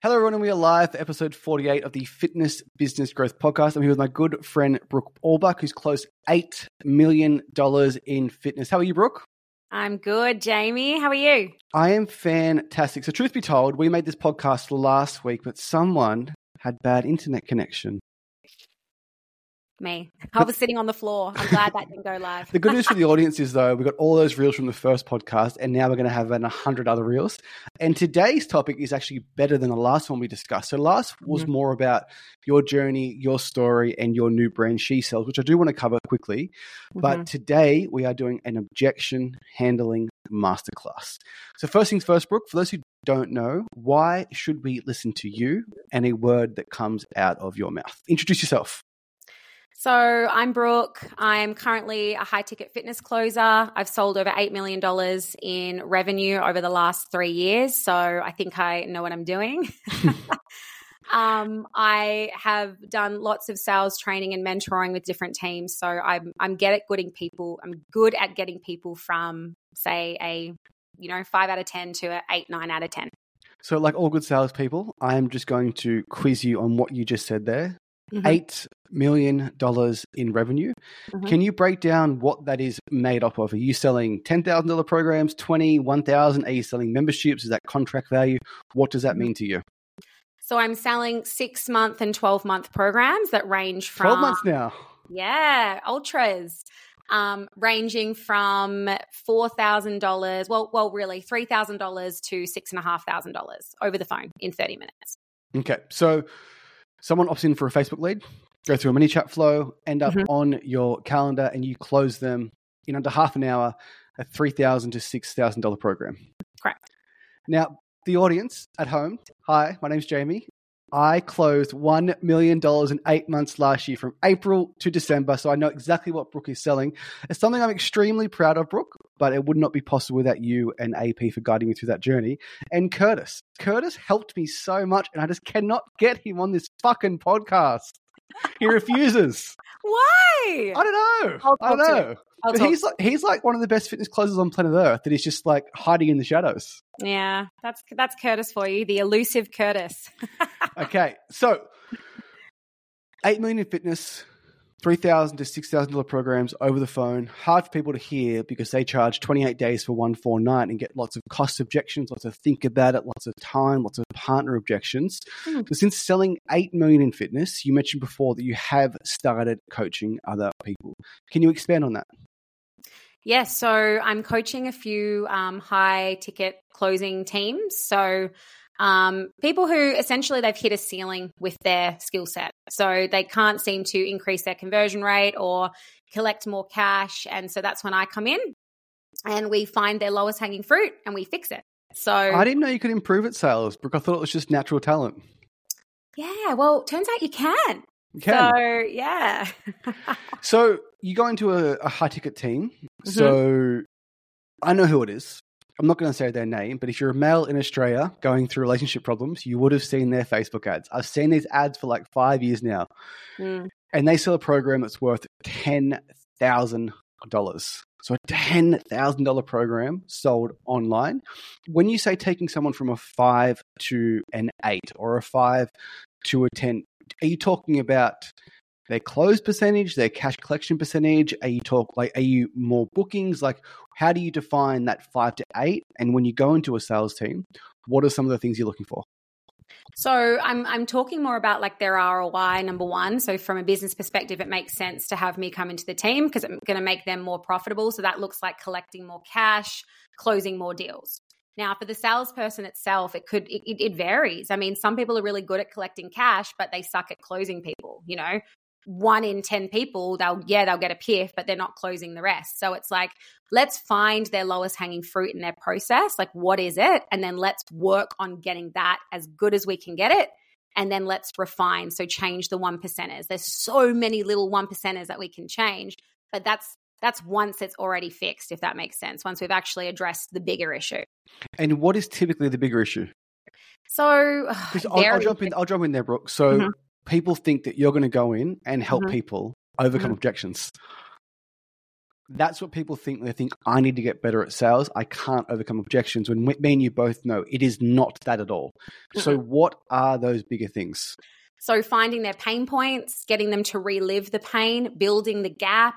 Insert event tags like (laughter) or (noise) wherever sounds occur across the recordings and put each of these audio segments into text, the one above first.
Hello, everyone, and we are live for episode 48 of the Fitness Business Growth Podcast. I'm here with my good friend, Brooke Osbuck, who's closed $8 million in fitness. How are you, Brooke? I'm good, Jayme. How are you? I am fantastic. So, truth be told, we made this podcast last week, but someone had bad internet connection. Me. I was sitting on the floor. I'm glad that didn't go live. the good news for the (laughs) audience is, though, we got all those reels from the first podcast, and now we're going to have about 100 other reels. And today's topic is actually better than the last one we discussed. So, last was mm-hmm. more about your journey, your story, and your new brand, She Sells, which I do want to cover quickly. Mm-hmm. But today we are doing an objection handling masterclass. So, first things first, Brooke, for those who don't know, why should we listen to you and a word that comes out of your mouth? Introduce yourself. So I'm Brooke. I'm currently a high ticket fitness closer. I've sold over $8 million in revenue over the last three years. So I think I know what I'm doing. (laughs) um, I have done lots of sales training and mentoring with different teams. So I'm, I'm good at getting people, I'm good at getting people from say a, you know, five out of 10 to an eight, nine out of 10. So, like all good salespeople, I'm just going to quiz you on what you just said there mm-hmm. $8 million dollars in revenue. Mm-hmm. Can you break down what that is made up of? Are you selling $10,000 programs, 20, 1000 Are you selling memberships? Is that contract value? What does that mm-hmm. mean to you? So I'm selling six month and 12 month programs that range from 12 months now. Yeah, ultras. Um, ranging from four thousand dollars, well, well, really three thousand dollars to six and a half thousand dollars over the phone in thirty minutes. Okay, so someone opts in for a Facebook lead, go through a mini chat flow, end up mm-hmm. on your calendar, and you close them in under half an hour, a three thousand to six thousand dollar program. Correct. Now, the audience at home, hi, my name's Jayme. I closed $1 million in eight months last year from April to December. So I know exactly what Brooke is selling. It's something I'm extremely proud of, Brooke, but it would not be possible without you and AP for guiding me through that journey. And Curtis. Curtis helped me so much, and I just cannot get him on this fucking podcast. He refuses. Why? I don't know. I don't know. But he's like he's like one of the best fitness closers on planet Earth that is just like hiding in the shadows. Yeah, that's that's Curtis for you, the elusive Curtis. (laughs) okay, so eight million in fitness, three thousand to six thousand dollar programs over the phone. Hard for people to hear because they charge twenty eight days for one four nine and get lots of cost objections, lots of think about it, lots of time, lots of partner objections. Mm. So since selling eight million in fitness, you mentioned before that you have started coaching other people. Can you expand on that? Yes, so I'm coaching a few um, high ticket closing teams. So um, people who essentially they've hit a ceiling with their skill set. So they can't seem to increase their conversion rate or collect more cash. And so that's when I come in and we find their lowest hanging fruit and we fix it. So I didn't know you could improve at sales, Brooke. I thought it was just natural talent. Yeah, well, turns out you can. You can. So yeah. (laughs) so you go into a, a high ticket team. Mm-hmm. So I know who it is. I'm not going to say their name, but if you're a male in Australia going through relationship problems, you would have seen their Facebook ads. I've seen these ads for like five years now. Mm. And they sell a program that's worth $10,000. So a $10,000 program sold online. When you say taking someone from a five to an eight or a five to a 10, are you talking about their close percentage, their cash collection percentage? Are you talk like are you more bookings? Like how do you define that five to eight? And when you go into a sales team, what are some of the things you're looking for? So I'm I'm talking more about like their ROI number one. So from a business perspective, it makes sense to have me come into the team because I'm going to make them more profitable. So that looks like collecting more cash, closing more deals. Now, for the salesperson itself, it could it, it, varies. I mean, some people are really good at collecting cash, but they suck at closing people. You know, one in 10 people, they'll, yeah, they'll get a PIF, but they're not closing the rest. So it's like, let's find their lowest hanging fruit in their process. Like, what is it? And then let's work on getting that as good as we can get it. And then let's refine. So change the one percenters. There's so many little one percenters that we can change, but that's that's once it's already fixed, if that makes sense. Once we've actually addressed the bigger issue. And what is typically the bigger issue? So (sighs) I'll, I'll, jump in. I'll jump in there, Brooke. So mm-hmm people think that you're going to go in and help mm-hmm. people overcome mm-hmm. objections. That's what people think. They think I need to get better at sales. I can't overcome objections. When me and you both know it is not that at all. So, what are those bigger things? So, finding their pain points, getting them to relive the pain, building the gap,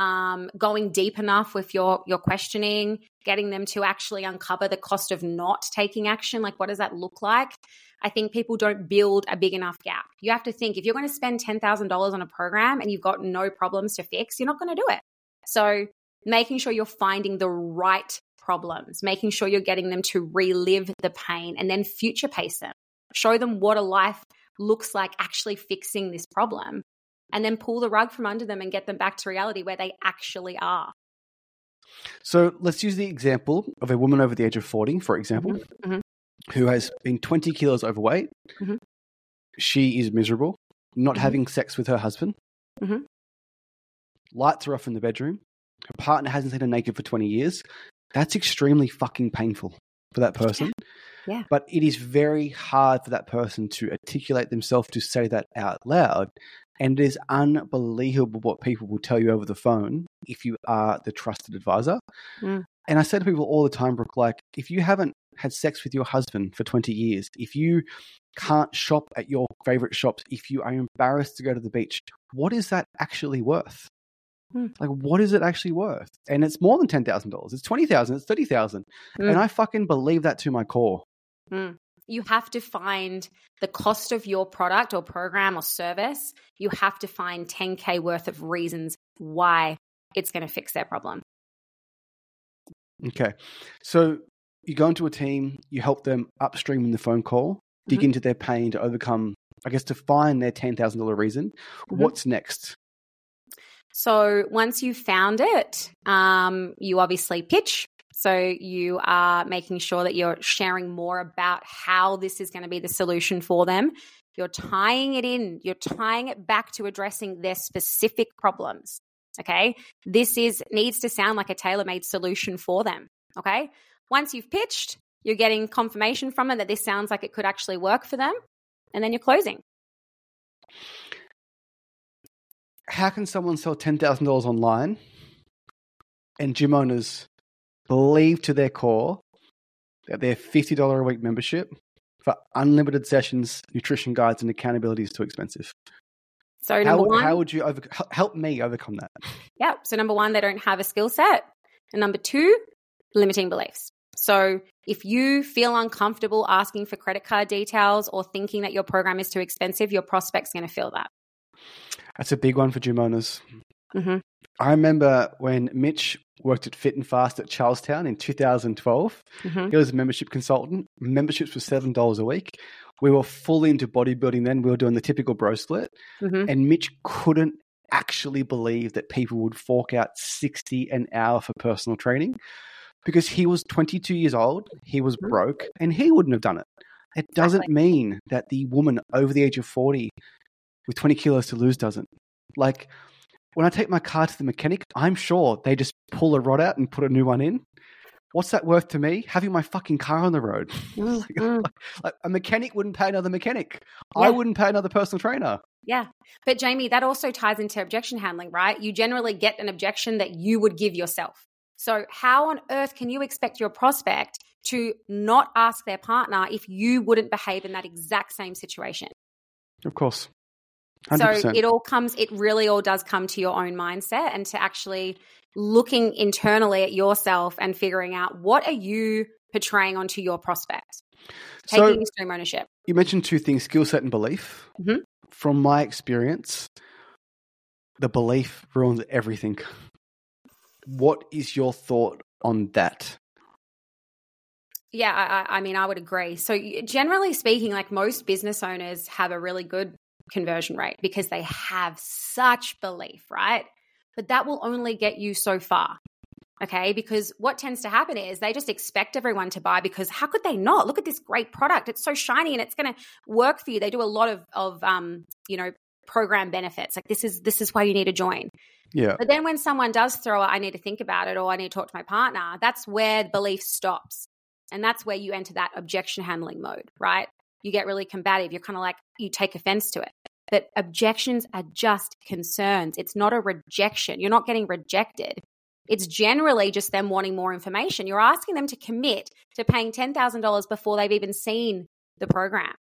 um, going deep enough with your your questioning, getting them to actually uncover the cost of not taking action. Like, what does that look like? I think people don't build a big enough gap. You have to think if you're going to spend $10,000 on a program and you've got no problems to fix, you're not going to do it. So, making sure you're finding the right problems, making sure you're getting them to relive the pain and then future pace them. Show them what a life looks like actually fixing this problem and then pull the rug from under them and get them back to reality where they actually are. So let's use the example of a woman over the age of 40, for example, mm-hmm. Mm-hmm who has been 20 kilos overweight. Mm-hmm. She is miserable, not mm-hmm. having sex with her husband. Mm-hmm. Lights are off in the bedroom. Her partner hasn't seen her naked for 20 years. That's extremely fucking painful for that person. Yeah. yeah. But it is very hard for that person to articulate themselves to say that out loud. And it is unbelievable what people will tell you over the phone if you are the trusted advisor. Mm. And I say to people all the time, Brooke, like, if you haven't had sex with your husband for 20 years, if you can't shop at your favorite shops, if you are embarrassed to go to the beach, what is that actually worth? Hmm. Like, what is it actually worth? And it's more than ten thousand dollars. It's 20,000. It's thirty thousand. Mm. And I fucking believe that to my core. Mm. You have to find the cost of your product or program or service. You have to find ten k worth of reasons why it's going to fix their problem. Okay, so you go into a team, you help them upstream in the phone call, dig mm-hmm. into their pain to overcome, I guess, to find their $10,000 reason. Mm-hmm. What's next? So once you've found it, um, you obviously pitch. So you are making sure that you're sharing more about how this is going to be the solution for them. You're tying it in, you're tying it back to addressing their specific problems. Okay. This is needs to sound like a tailor-made solution for them. Okay. Once you've pitched, you're getting confirmation from them that this sounds like it could actually work for them, and then you're closing. How can someone sell $10,000 online and gym owners believe to their core that their $50 a week membership for unlimited sessions, nutrition guides, and accountability is too expensive? So, number how, one, how would you over, help me overcome that? Yeah. So, number one, they don't have a skill set. And number two, limiting beliefs. So if you feel uncomfortable asking for credit card details or thinking that your program is too expensive, your prospect's going to feel that. That's a big one for gym owners. Mm-hmm. I remember when Mitch worked at Fit n Fast at Charlestown in 2012. Mm-hmm. He was a membership consultant. Memberships were seven dollars a week. We were fully into bodybuilding then. We were doing the typical bro split, mm-hmm. and Mitch couldn't actually believe that people would fork out 60 an hour for personal training because he was 22 years old, he was mm-hmm. broke, and he wouldn't have done it. It doesn't exactly. mean that the woman over the age of 40 with 20 kilos to lose doesn't. Like, when I take my car to the mechanic, I'm sure they just pull a rod out and put a new one in. What's that worth to me? Having my fucking car on the road. Mm-hmm. (laughs) like, (laughs) like, a mechanic wouldn't pay another mechanic. Yeah. I wouldn't pay another personal trainer. Yeah. But Jayme, that also ties into objection handling, right? You generally get an objection that you would give yourself. So, how on earth can you expect your prospect to not ask their partner if you wouldn't behave in that exact same situation? Of course. 100%. So, it all comes, it really all does come to your own mindset and to actually looking internally at yourself and figuring out what are you portraying onto your prospect? Taking so, extreme ownership. You mentioned two things skill set and belief. Mm-hmm. From my experience, the belief ruins everything. What is your thought on that? Yeah, I, I, mean, I would agree. So, generally speaking, like most business owners have a really good conversion rate because they have such belief, right? But that will only get you so far. Okay. Because what tends to happen is they just expect everyone to buy because how could they not? Look at this great product. It's so shiny and it's going to work for you. They do a lot of, of um, you know, program benefits. Like this is this is why you need to join. Yeah. But then when someone does throw it, I need to think about it or I need to talk to my partner, that's where belief stops. And that's where you enter that objection handling mode, right? You get really combative. You're kind of like, you take offense to it. But objections are just concerns. It's not a rejection. You're not getting rejected. It's generally just them wanting more information. You're asking them to commit to paying $10,000 before they've even seen the program.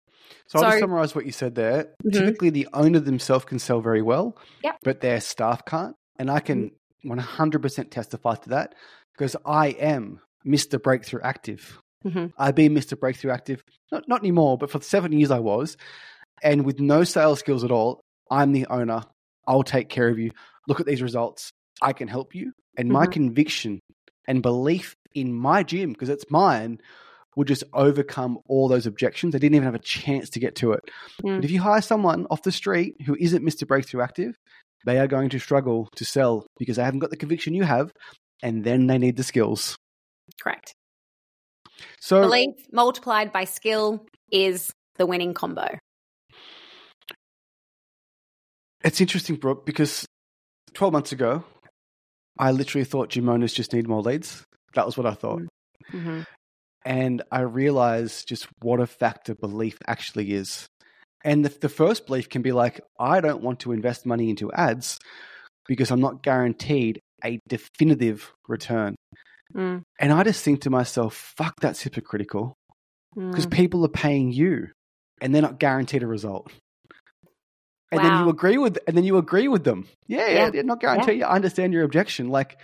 So, I'll just summarize what you said there. Mm-hmm. Typically, the owner themselves can sell very well, yep. but their staff can't. And I can 100% mm-hmm. testify to that because I am Mr. Breakthrough Active. Mm-hmm. I've been Mr. Breakthrough Active, not, not anymore, but for seven years I was. And with no sales skills at all, I'm the owner. I'll take care of you. Look at these results. I can help you. And my mm-hmm. conviction and belief in my gym, because it's mine, would just overcome all those objections. I didn't even have a chance to get to it. Mm. But if you hire someone off the street who isn't Mr. Breakthrough Active, they are going to struggle to sell because they haven't got the conviction you have, and then they need the skills. Correct. So belief multiplied by skill is the winning combo. It's interesting, Brooke, because 12 months ago, I literally thought gym owners just need more leads. That was what I thought. Mm-hmm. And I realized just what a factor belief actually is. And the, the first belief can be like, I don't want to invest money into ads because I'm not guaranteed a definitive return. Mm. And I just think to myself, fuck, that's hypocritical because mm. people are paying you and they're not guaranteed a result. And wow. then you agree with, and then you agree with them. Yeah, yeah, yeah not guarantee. Yeah. I understand your objection. Like,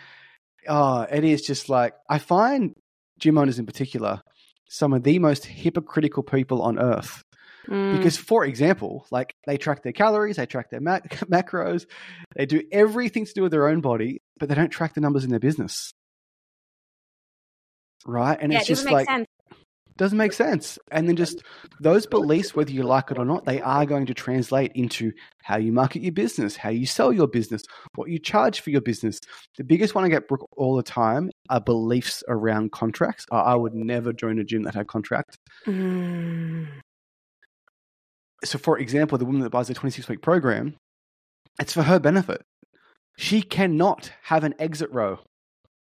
oh, it is just like I find gym owners in particular, some of the most hypocritical people on earth. Mm. Because, for example, like they track their calories, they track their mac- (laughs) macros, they do everything to do with their own body, but they don't track the numbers in their business. Right? And yeah, it's just like, sense. doesn't make sense. And then just those beliefs, whether you like it or not, they are going to translate into how you market your business, how you sell your business, what you charge for your business. The biggest one I get Brooke all the time are beliefs around contracts. I would never join a gym that had contract. Mm. So, for example, the woman that buys a 26 week program, it's for her benefit. She cannot have an exit row.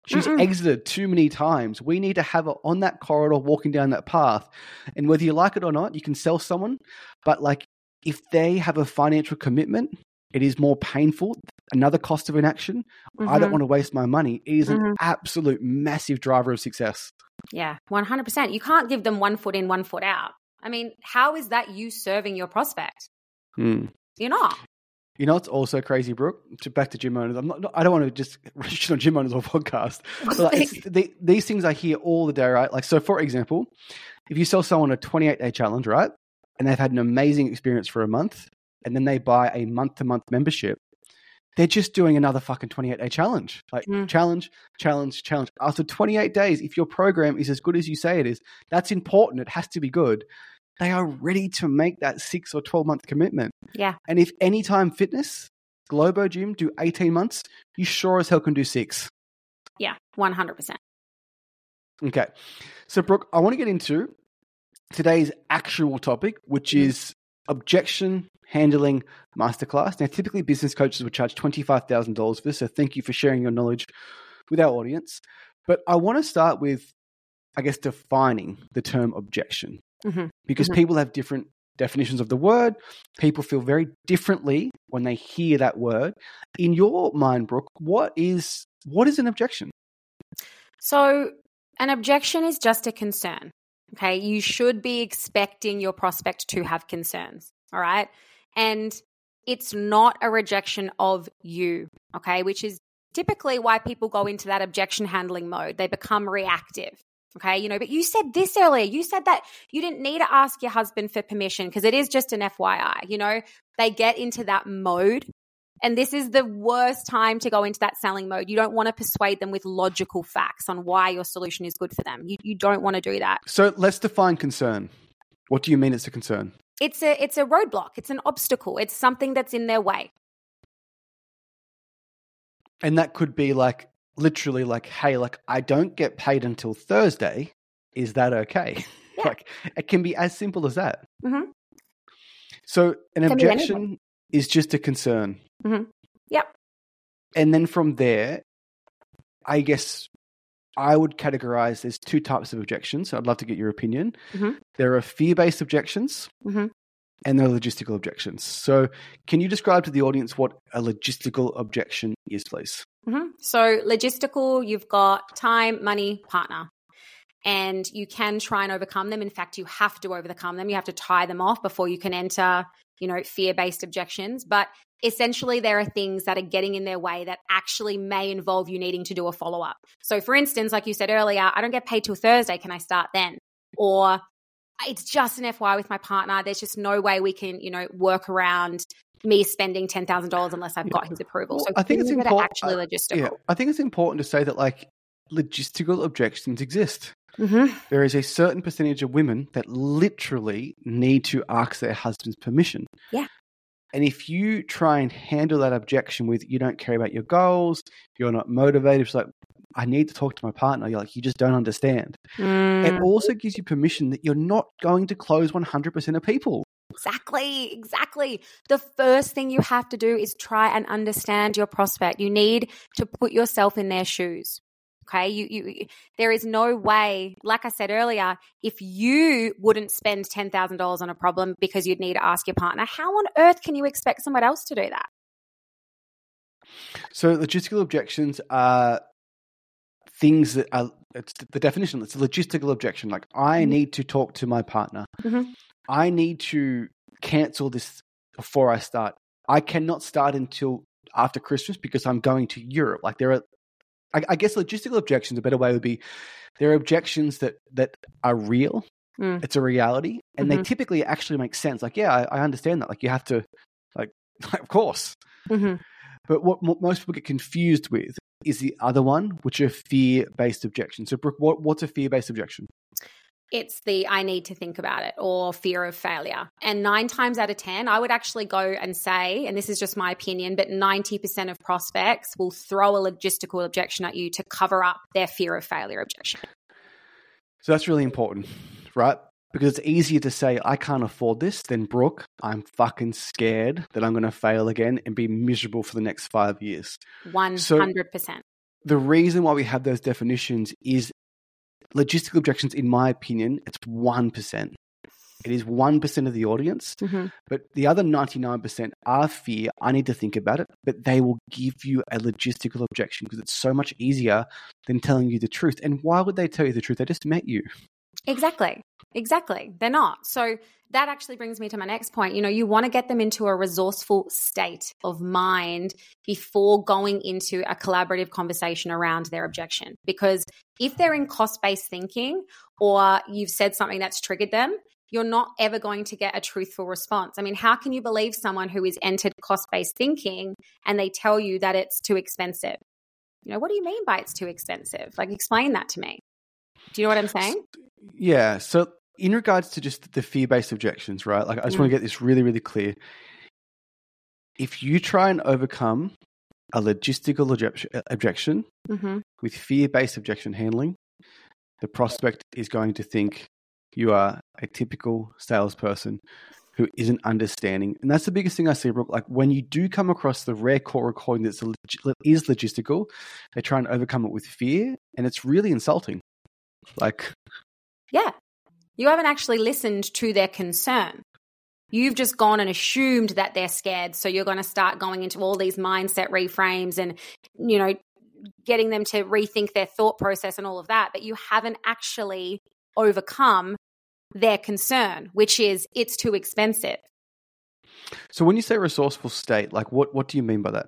She's Mm-mm. exited too many times. We need to have her on that corridor walking down that path. And whether you like it or not, you can sell someone. But like if they have a financial commitment, it is more painful. Another cost of inaction. Mm-hmm. I don't mm-hmm. want to waste my money. It is mm-hmm. an absolute massive driver of success. Yeah, 100%. You can't give them one foot in, one foot out. I mean, how is that you serving your prospect? Hmm. You're not. You know, it's also crazy, Brooke. To back to gym owners. I'm not. I don't want to just (laughs) shit on gym owners or podcast. Like, (laughs) the, these things I hear all the day, right? Like, so for example, if you sell someone a 28 day challenge, right, and they've had an amazing experience for a month, and then they buy a month to month membership, they're just doing another fucking 28 day challenge. Like mm. challenge, challenge, challenge. After 28 days, if your program is as good as you say it is, that's important. It has to be good. They are ready to make that six or 12 month commitment. Yeah. And if Anytime Fitness, Globo Gym do 18 months, you sure as hell can do six. Yeah, 100%. Okay. So, Brooke, I want to get into today's actual topic, which mm. is objection handling masterclass. Now, typically business coaches would charge $25,000 for this. So thank you for sharing your knowledge with our audience. But I want to start with, I guess, defining the term objection mm-hmm. because mm-hmm. people have different definitions of the word. People feel very differently when they hear that word. In your mind, Brooke, what is what is an objection? So, an objection is just a concern. Okay, you should be expecting your prospect to have concerns. All right. And it's not a rejection of you, okay, which is typically why people go into that objection handling mode. They become reactive. Okay, you know, but you said this earlier. You said that you didn't need to ask your husband for permission because it is just an FYI. You know, they get into that mode. And this is the worst time to go into that selling mode. You don't want to persuade them with logical facts on why your solution is good for them. You, you don't want to do that. So let's define concern. What do you mean it's a concern? it's a it's a roadblock it's an obstacle it's something that's in their way and that could be like literally like hey like i don't get paid until thursday is that okay (laughs) yeah. like it can be as simple as that mm-hmm. so an objection is just a concern mm-hmm. yep and then from there i guess I would categorize there's two types of objections. So I'd love to get your opinion. Mm-hmm. There are fear based objections mm-hmm. and there are logistical objections. So, can you describe to the audience what a logistical objection is, please? Mm-hmm. So, logistical, you've got time, money, partner. And you can try and overcome them. In fact, you have to overcome them. You have to tie them off before you can enter, you know, fear based objections. But essentially, there are things that are getting in their way that actually may involve you needing to do a follow up. So, for instance, like you said earlier, I don't get paid till Thursday. Can I start then? Or it's just an FY with my partner. There's just no way we can, you know, work around me spending ten thousand dollars unless I've got his approval. So I think it's important. Actually, logistical. Yeah, I think it's important to say that like logistical objections exist. Mm-hmm. There is a certain percentage of women that literally need to ask their husband's permission. Yeah. And if you try and handle that objection with you don't care about your goals, you're not motivated, it's like I need to talk to my partner. You're like you just don't understand. Mm. It also gives you permission that you're not going to close 100% of people. Exactly, exactly. The first thing you have to do is try and understand your prospect. You need to put yourself in their shoes. Okay, you, you, there is no way, like I said earlier, if you wouldn't spend $10,000 on a problem because you'd need to ask your partner, how on earth can you expect someone else to do that? So, logistical objections are things that are, it's the definition, it's a logistical objection. Like, I mm-hmm. need to talk to my partner. Mm-hmm. I need to cancel this before I start. I cannot start until after Christmas because I'm going to Europe. Like there are, I, I guess, logistical objections. A better way would be there are objections that that are real. Mm. It's a reality, and mm-hmm. they typically actually make sense. Like, yeah, I, I understand that. Like, you have to, like, (laughs) of course. Mm-hmm. But what, what, most people get confused with is the other one, which are fear based objections. So, Brooke, what, what's a fear based objection? It's the I need to think about it or fear of failure. And nine times out of 10, I would actually go and say, and this is just my opinion, but 90% of prospects will throw a logistical objection at you to cover up their fear of failure objection. So that's really important, right? Because it's easier to say, I can't afford this than Brooke, I'm fucking scared that I'm going to fail again and be miserable for the next five years. 100%. So the reason why we have those definitions is logistical objections, in my opinion, it's 1%. It is 1% of the audience, mm-hmm. but the other 99% are fear. I need to think about it, but they will give you a logistical objection because it's so much easier than telling you the truth. And why would they tell you the truth? They just met you. Exactly. Exactly. They're not. So that actually brings me to my next point. You know, you want to get them into a resourceful state of mind before going into a collaborative conversation around their objection. Because if they're in cost based thinking or you've said something that's triggered them, you're not ever going to get a truthful response. I mean, how can you believe someone who is entered cost based thinking and they tell you that it's too expensive? You know, what do you mean by it's too expensive? Like, explain that to me. Do you know what I'm saying? Yeah. So in regards to just the fear based objections, right? Like, I just mm. want to get this really, really clear. If you try and overcome a logistical objection mm-hmm. with fear based objection handling, the prospect is going to think you are a typical salesperson who isn't understanding. And that's the biggest thing I see, Brooke. Like when you do come across the rare call recording that's is logistical, they try and overcome it with fear, and it's really insulting. Like, yeah, you haven't actually listened to their concern. You've just gone and assumed that they're scared. So you're going to start going into all these mindset reframes and, you know, getting them to rethink their thought process and all of that. But you haven't actually overcome their concern, which is it's too expensive. So when you say resourceful state, like what, what do you mean by that?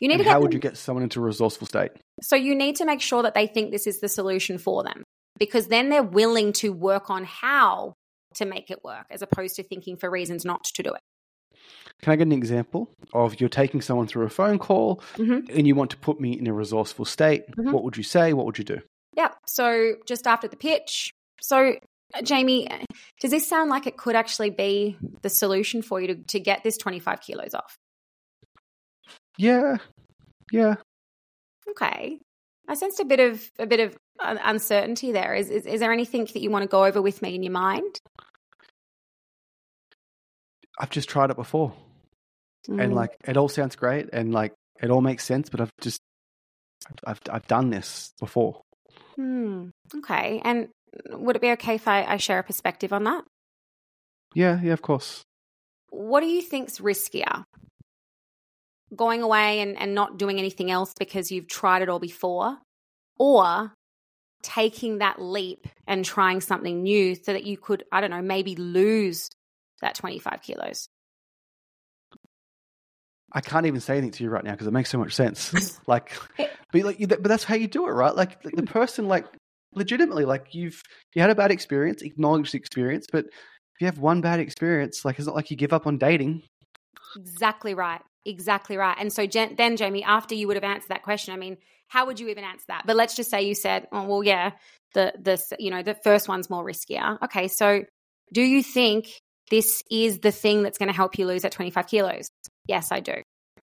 You need and to how them, would you get someone into a resourceful state? So you need to make sure that they think this is the solution for them because then they're willing to work on how to make it work as opposed to thinking for reasons not to do it. Can I get an example of you're taking someone through a phone call mm-hmm. and you want to put me in a resourceful state? Mm-hmm. What would you say? What would you do? Yeah. So just after the pitch. So, uh, Jayme, does this sound like it could actually be the solution for you to, to get this 25 kilos off? Yeah. Yeah. Okay. I sensed a bit of a bit of uncertainty there. Is, is, is there anything that you want to go over with me in your mind? I've just tried it before, mm. and like it all sounds great, and like it all makes sense. But I've just I've I've done this before. Hmm. Okay. And would it be okay if I, I share a perspective on that? Yeah. Yeah. Of course. What do you think's riskier? Going away and, and not doing anything else because you've tried it all before, or taking that leap and trying something new so that you could, I don't know, maybe lose that 25 kilos? I can't even say anything to you right now because it makes so much sense. (laughs) like, but like, but that's how you do it, right? Like the (laughs) person, like legitimately, like you've you had a bad experience, acknowledge the experience, but if you have one bad experience, like it's not like you give up on dating. Exactly right. Exactly right. And so then, Jayme, after you would have answered that question, I mean, how would you even answer that? But let's just say you said, "Oh, well, yeah, the the you know the first one's more riskier." Okay, so do you think this is the thing that's going to help you lose that 25 kilos? Yes, I do.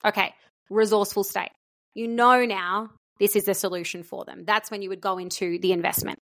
Okay, resourceful state. You know now this is the solution for them. That's when you would go into the investment.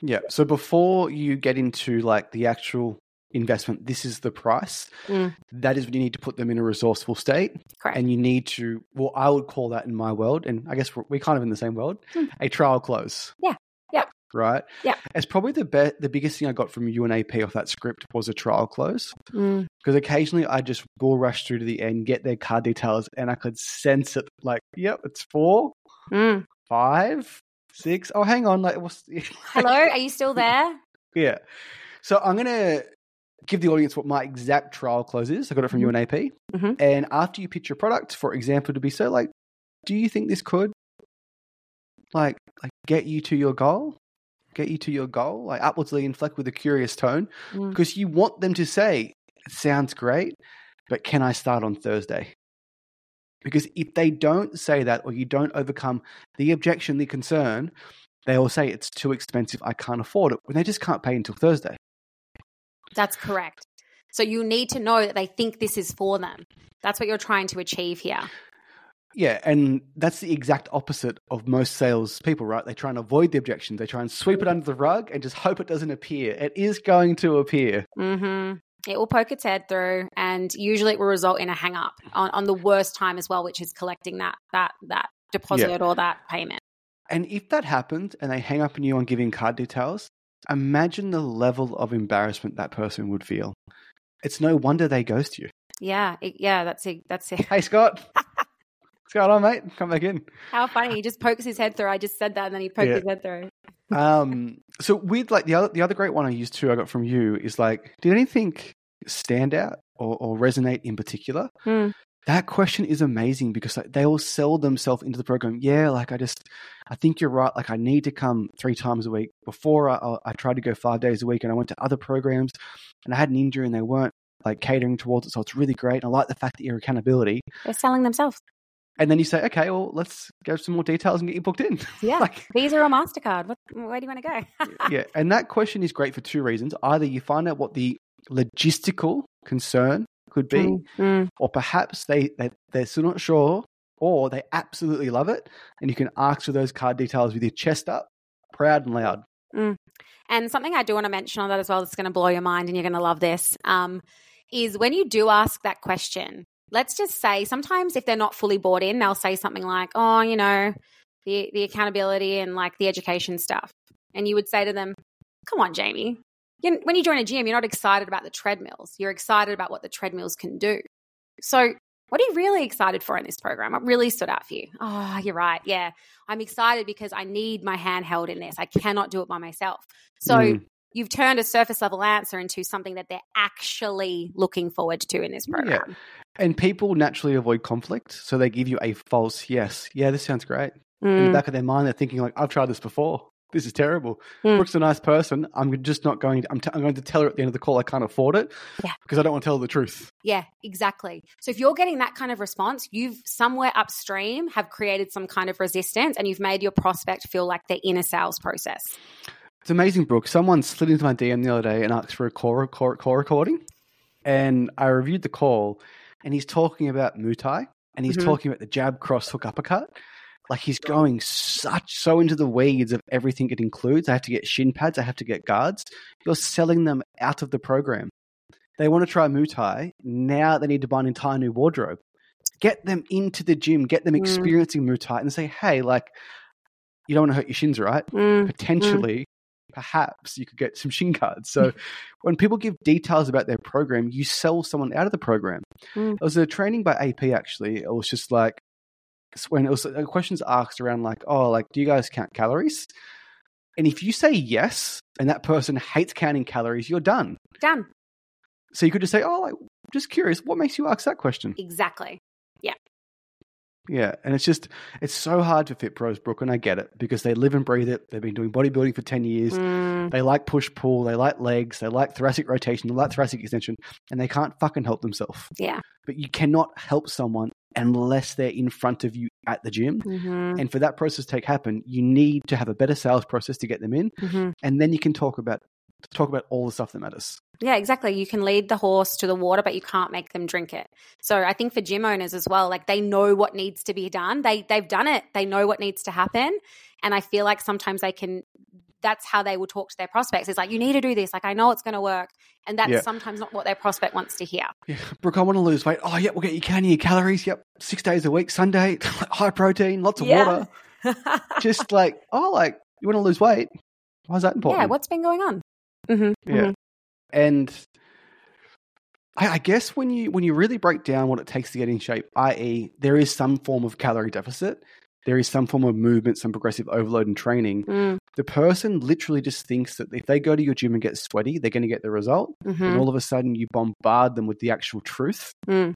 Yeah. So before you get into like the actual investment, this is the price. Mm. That is when you need to put them in a resourceful state. Correct. And you need to, well, I would call that in my world, and I guess we're, we're kind of in the same world, mm. a trial close. Yeah. Yeah. Right. Yeah. It's probably the be- the biggest thing I got from you and AP off that script was a trial close. Mm. Because occasionally I just bull rush through to the end, get their card details, and I could sense it. Like, yep, it's four, mm. five, six. Oh, hang on. Like, was (laughs) hello? Are you still there? yeah. So I'm gonna give the audience what my exact trial close is. I got it from mm-hmm. you and AP. Mm-hmm. And after you pitch your product, for example, to be so like, do you think this could like like get you to your goal? Get you to your goal, like upwardly inflect with a curious tone, mm. because you want them to say, "It sounds great, but can I start on Thursday?" Because if they don't say that, or you don't overcome the objection, the concern, they will say it's too expensive. I can't afford it. When they just can't pay until Thursday. That's correct. So you need to know that they think this is for them. That's what you're trying to achieve here. Yeah, and that's the exact opposite of most sales people, right? They try and avoid the objections. They try and sweep it under the rug and just hope it doesn't appear. It is going to appear. Mm-hmm. It will poke its head through, and usually it will result in a hang up on, on the worst time as well, which is collecting that that that deposit yeah. or that payment. And if that happens and they hang up on you on giving card details, imagine the level of embarrassment that person would feel. It's no wonder they ghost you. Yeah, it, yeah, that's it. That's it. Hey, Scott. (laughs) What's going on, mate? Come back in. How funny! He just pokes his head through. I just said that, and then he poked yeah. his head through. (laughs) um. So with like the other the other great one I used too, I got from you is like, did anything stand out or, or resonate in particular? Hmm. That question is amazing because like, they all sell themselves into the program. Yeah, like I just, I think you're right. Like I need to come three times a week. Before I, I tried to go five days a week, and I went to other programs, and I had an injury, and they weren't like catering towards it. So it's really great. And I like the fact that your accountability. They're selling themselves. And then you say, okay, well, let's go some more details and get you booked in. (laughs) Yeah, like, Visa or Mastercard. What, where do you want to go? (laughs) yeah, and that question is great for two reasons. Either you find out what the logistical concern could be, mm, mm. or perhaps they, they they're still not sure, or they absolutely love it, and you can ask for those card details with your chest up, proud and loud. Mm. And something I do want to mention on that as well that's going to blow your mind, and you're going to love this, um, is when you do ask that question. Let's just say sometimes if they're not fully bought in, they'll say something like, "Oh, you know, the the accountability and like the education stuff," and you would say to them, "Come on, Jayme, when you join a gym, you're not excited about the treadmills. You're excited about what the treadmills can do. So, what are you really excited for in this program? What really stood out for you? Oh, you're right. Yeah. I'm excited because I need my hand held in this. I cannot do it by myself. So, mm. you've turned a surface level answer into something that they're actually looking forward to in this program. Yeah. And people naturally avoid conflict. So, they give you a false yes. Yeah, this sounds great. Mm. In the mm. back of their mind, they're thinking, like, I've tried this before this is terrible. Mm. Brooke's a nice person. I'm just not going to, I'm, t- I'm going to tell her at the end of the call I can't afford it yeah. because I don't want to tell her the truth. Yeah, exactly. So if you're getting that kind of response, you've somewhere upstream have created some kind of resistance and you've made your prospect feel like they're in a sales process. It's amazing, Brooke. Someone slid into my DM the other day and asked for a call, call, call recording. And I reviewed the call and he's talking about Muay Thai and he's mm-hmm. talking about the jab, cross, hook, uppercut. Like he's going such so into the weeds of everything it includes. I have to get shin pads. I have to get guards. You're selling them out of the program. They want to try Muay Thai. Now they need to buy an entire new wardrobe. Get them into the gym. Get them mm. experiencing mm. Muay Thai, and say, "Hey, like, you don't want to hurt your shins, right? Mm. Potentially, mm. perhaps you could get some shin guards. So when people give details about their program, you sell someone out of the program. Mm. It was a training by AP actually. It was just like when it was uh, questions asked around like, oh, like, do you guys count calories? And if you say yes, and that person hates counting calories, you're done. Done. So you could just say, oh, like, just curious, what makes you ask that question? Exactly. Yeah, Yeah, and it's just it's so hard for fit pros, Brooke, and I get it because they live and breathe it. They've been doing bodybuilding for ten years. Mm, They like push pull. They like legs. They like thoracic rotation. They like thoracic extension, and they can't fucking help themselves. yeah. But you cannot help someone unless they're in front of you at the gym. hmm And for that process to take happen, you need to have a better sales process to get them in, hmm and then you can talk about talk about all the stuff that matters. Yeah, exactly. You can lead the horse to the water, but you can't make them drink it. So I think for gym owners as well, like they know what needs to be done. They they've done it. They know what needs to happen. And I feel like sometimes they can that's how they will talk to their prospects. It's like, you need to do this. Like I know it's gonna work. And that's Yeah. sometimes not what their prospect wants to hear. Yeah, Brooke, I want to lose weight. Oh, yeah, we'll get you counting your calories. Yep, six days a week, Sunday, (laughs) high protein, lots of Yeah. water. (laughs) Just like, oh, like you want to lose weight? Why is that important? yeah, what's been going on? Mm-hmm. Yeah. and I, I guess when you when you really break down what it takes to get in shape, i.e., there is some form of calorie deficit, there is some form of movement, some progressive overload and training. Mm, The person literally just thinks that if they go to your gym and get sweaty, they're going to get the result. And hmm all of a sudden, you bombard them with the actual truth, Mm.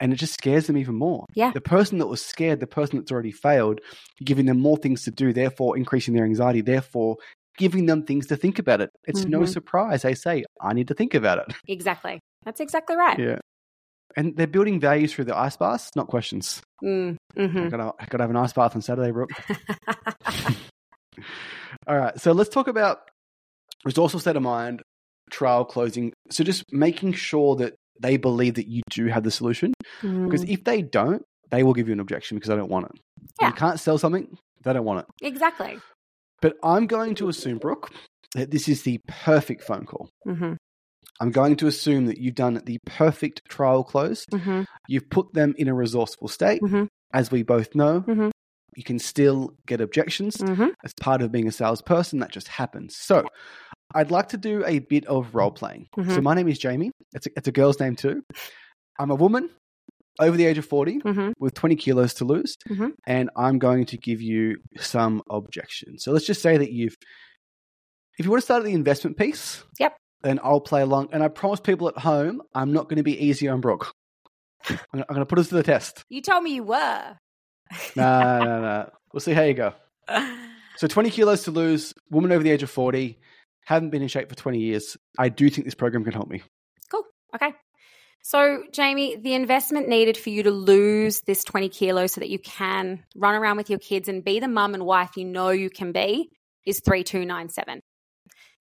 and it just scares them even more. Yeah. The person that was scared, the person that's already failed, giving them more things to do, therefore increasing their anxiety, therefore giving them things to think about it. It's no Mhm. surprise they say, "I need to think about it." (laughs) Exactly. That's exactly right. Yeah. And they're building values through the ice baths, not questions. Mm, I hmm gotta, I gotta have an ice bath on Saturday, Brooke. (laughs) (laughs) All right. So let's talk about resourceful state of mind, trial closing. So just making sure that they believe that you do have the solution. Because Mm, if they don't, they will give you an objection because they don't want it. Yeah. You can't sell something, they don't want it. exactly. But I'm going to assume, Brooke, that this is the perfect phone call. hmm I'm going to assume that you've done the perfect trial close. hmm You've put them in a resourceful state. Mhm. As we both know, Mhm. You can still get objections. hmm As part of being a salesperson, that just happens. So I'd like to do a bit of role playing. So Mhm. my name is Jayme. It's a, it's a girl's name too. I'm a woman over the age of 40 hmm with 20 kilos to lose, Mhm. and I'm going to give you some objections. So let's just say that you've, if you want to start at the investment piece, Yep. then I'll play along. And I promise people at home, I'm not going to be easy on Brooke. I'm going to put us to the test. You told me you were. No, no, no. We'll see how you go. So 20 kilos to lose, woman over the age of 40, haven't been in shape for 20 years. I do think this program can help me. Cool. Okay. So, Jayme, the investment needed for you to lose this 20 kilos so that you can run around with your kids and be the mum and wife you know you can be is 3297.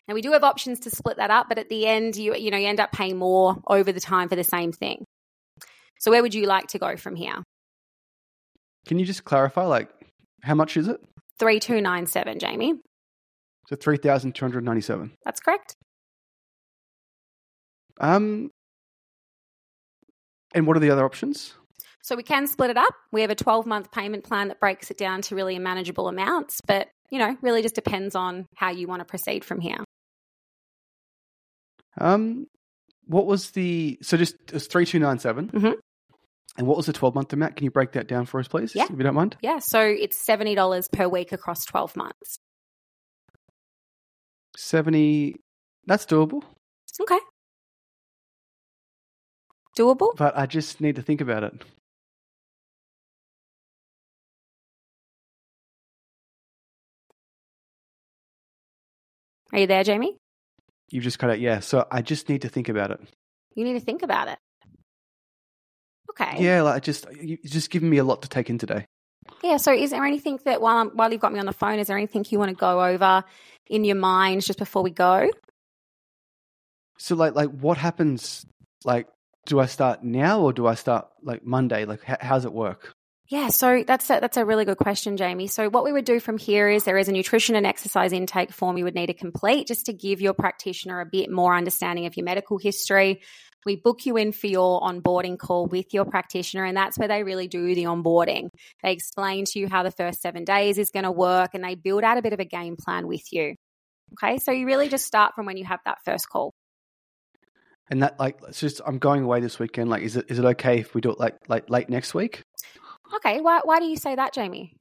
Now we do have options to split that up, but at the end you you know you end up paying more over the time for the same thing. So where would you like to go from here? Can you just clarify, like, how much is it? 3297, Jayme. So 3,297. That's correct. Um, and what are the other options? So we can split it up. We have a 12 month payment plan that breaks it down to really manageable amounts, but you know, really just depends on how you want to proceed from here. Um, what was the so just it was three two nine seven, Mhm. And what was the twelve month amount? Can you break that down for us, please? Yeah. if you don't mind. Yeah, so it's $70 per week across 12 months. Seventy. That's doable, Okay. Doable? but I just need to think about it. Are you there, Jayme? You've just cut out. Yeah, so I just need to think about it. You need to think about it. Okay. Yeah, like I just you just giving me a lot to take in today. Yeah. So, is there anything that while I'm, while you've got me on the phone, is there anything you want to go over in your mind just before we go? So like like what happens? Like, do I start now or do I start like Monday? Like, h- how's it work? Yeah, so that's a, that's a really good question, Jayme. So what we would do from here is there is a nutrition and exercise intake form you would need to complete just to give your practitioner a bit more understanding of your medical history. We book you in for your onboarding call with your practitioner, and that's where they really do the onboarding. They explain to you how the first seven days is going to work, and they build out a bit of a game plan with you. Okay. So you really just start from when you have that first call. And that like it's just I'm going away this weekend. Like, is it is it okay if we do it like like late next week? Okay. Why why do you say that, Jayme?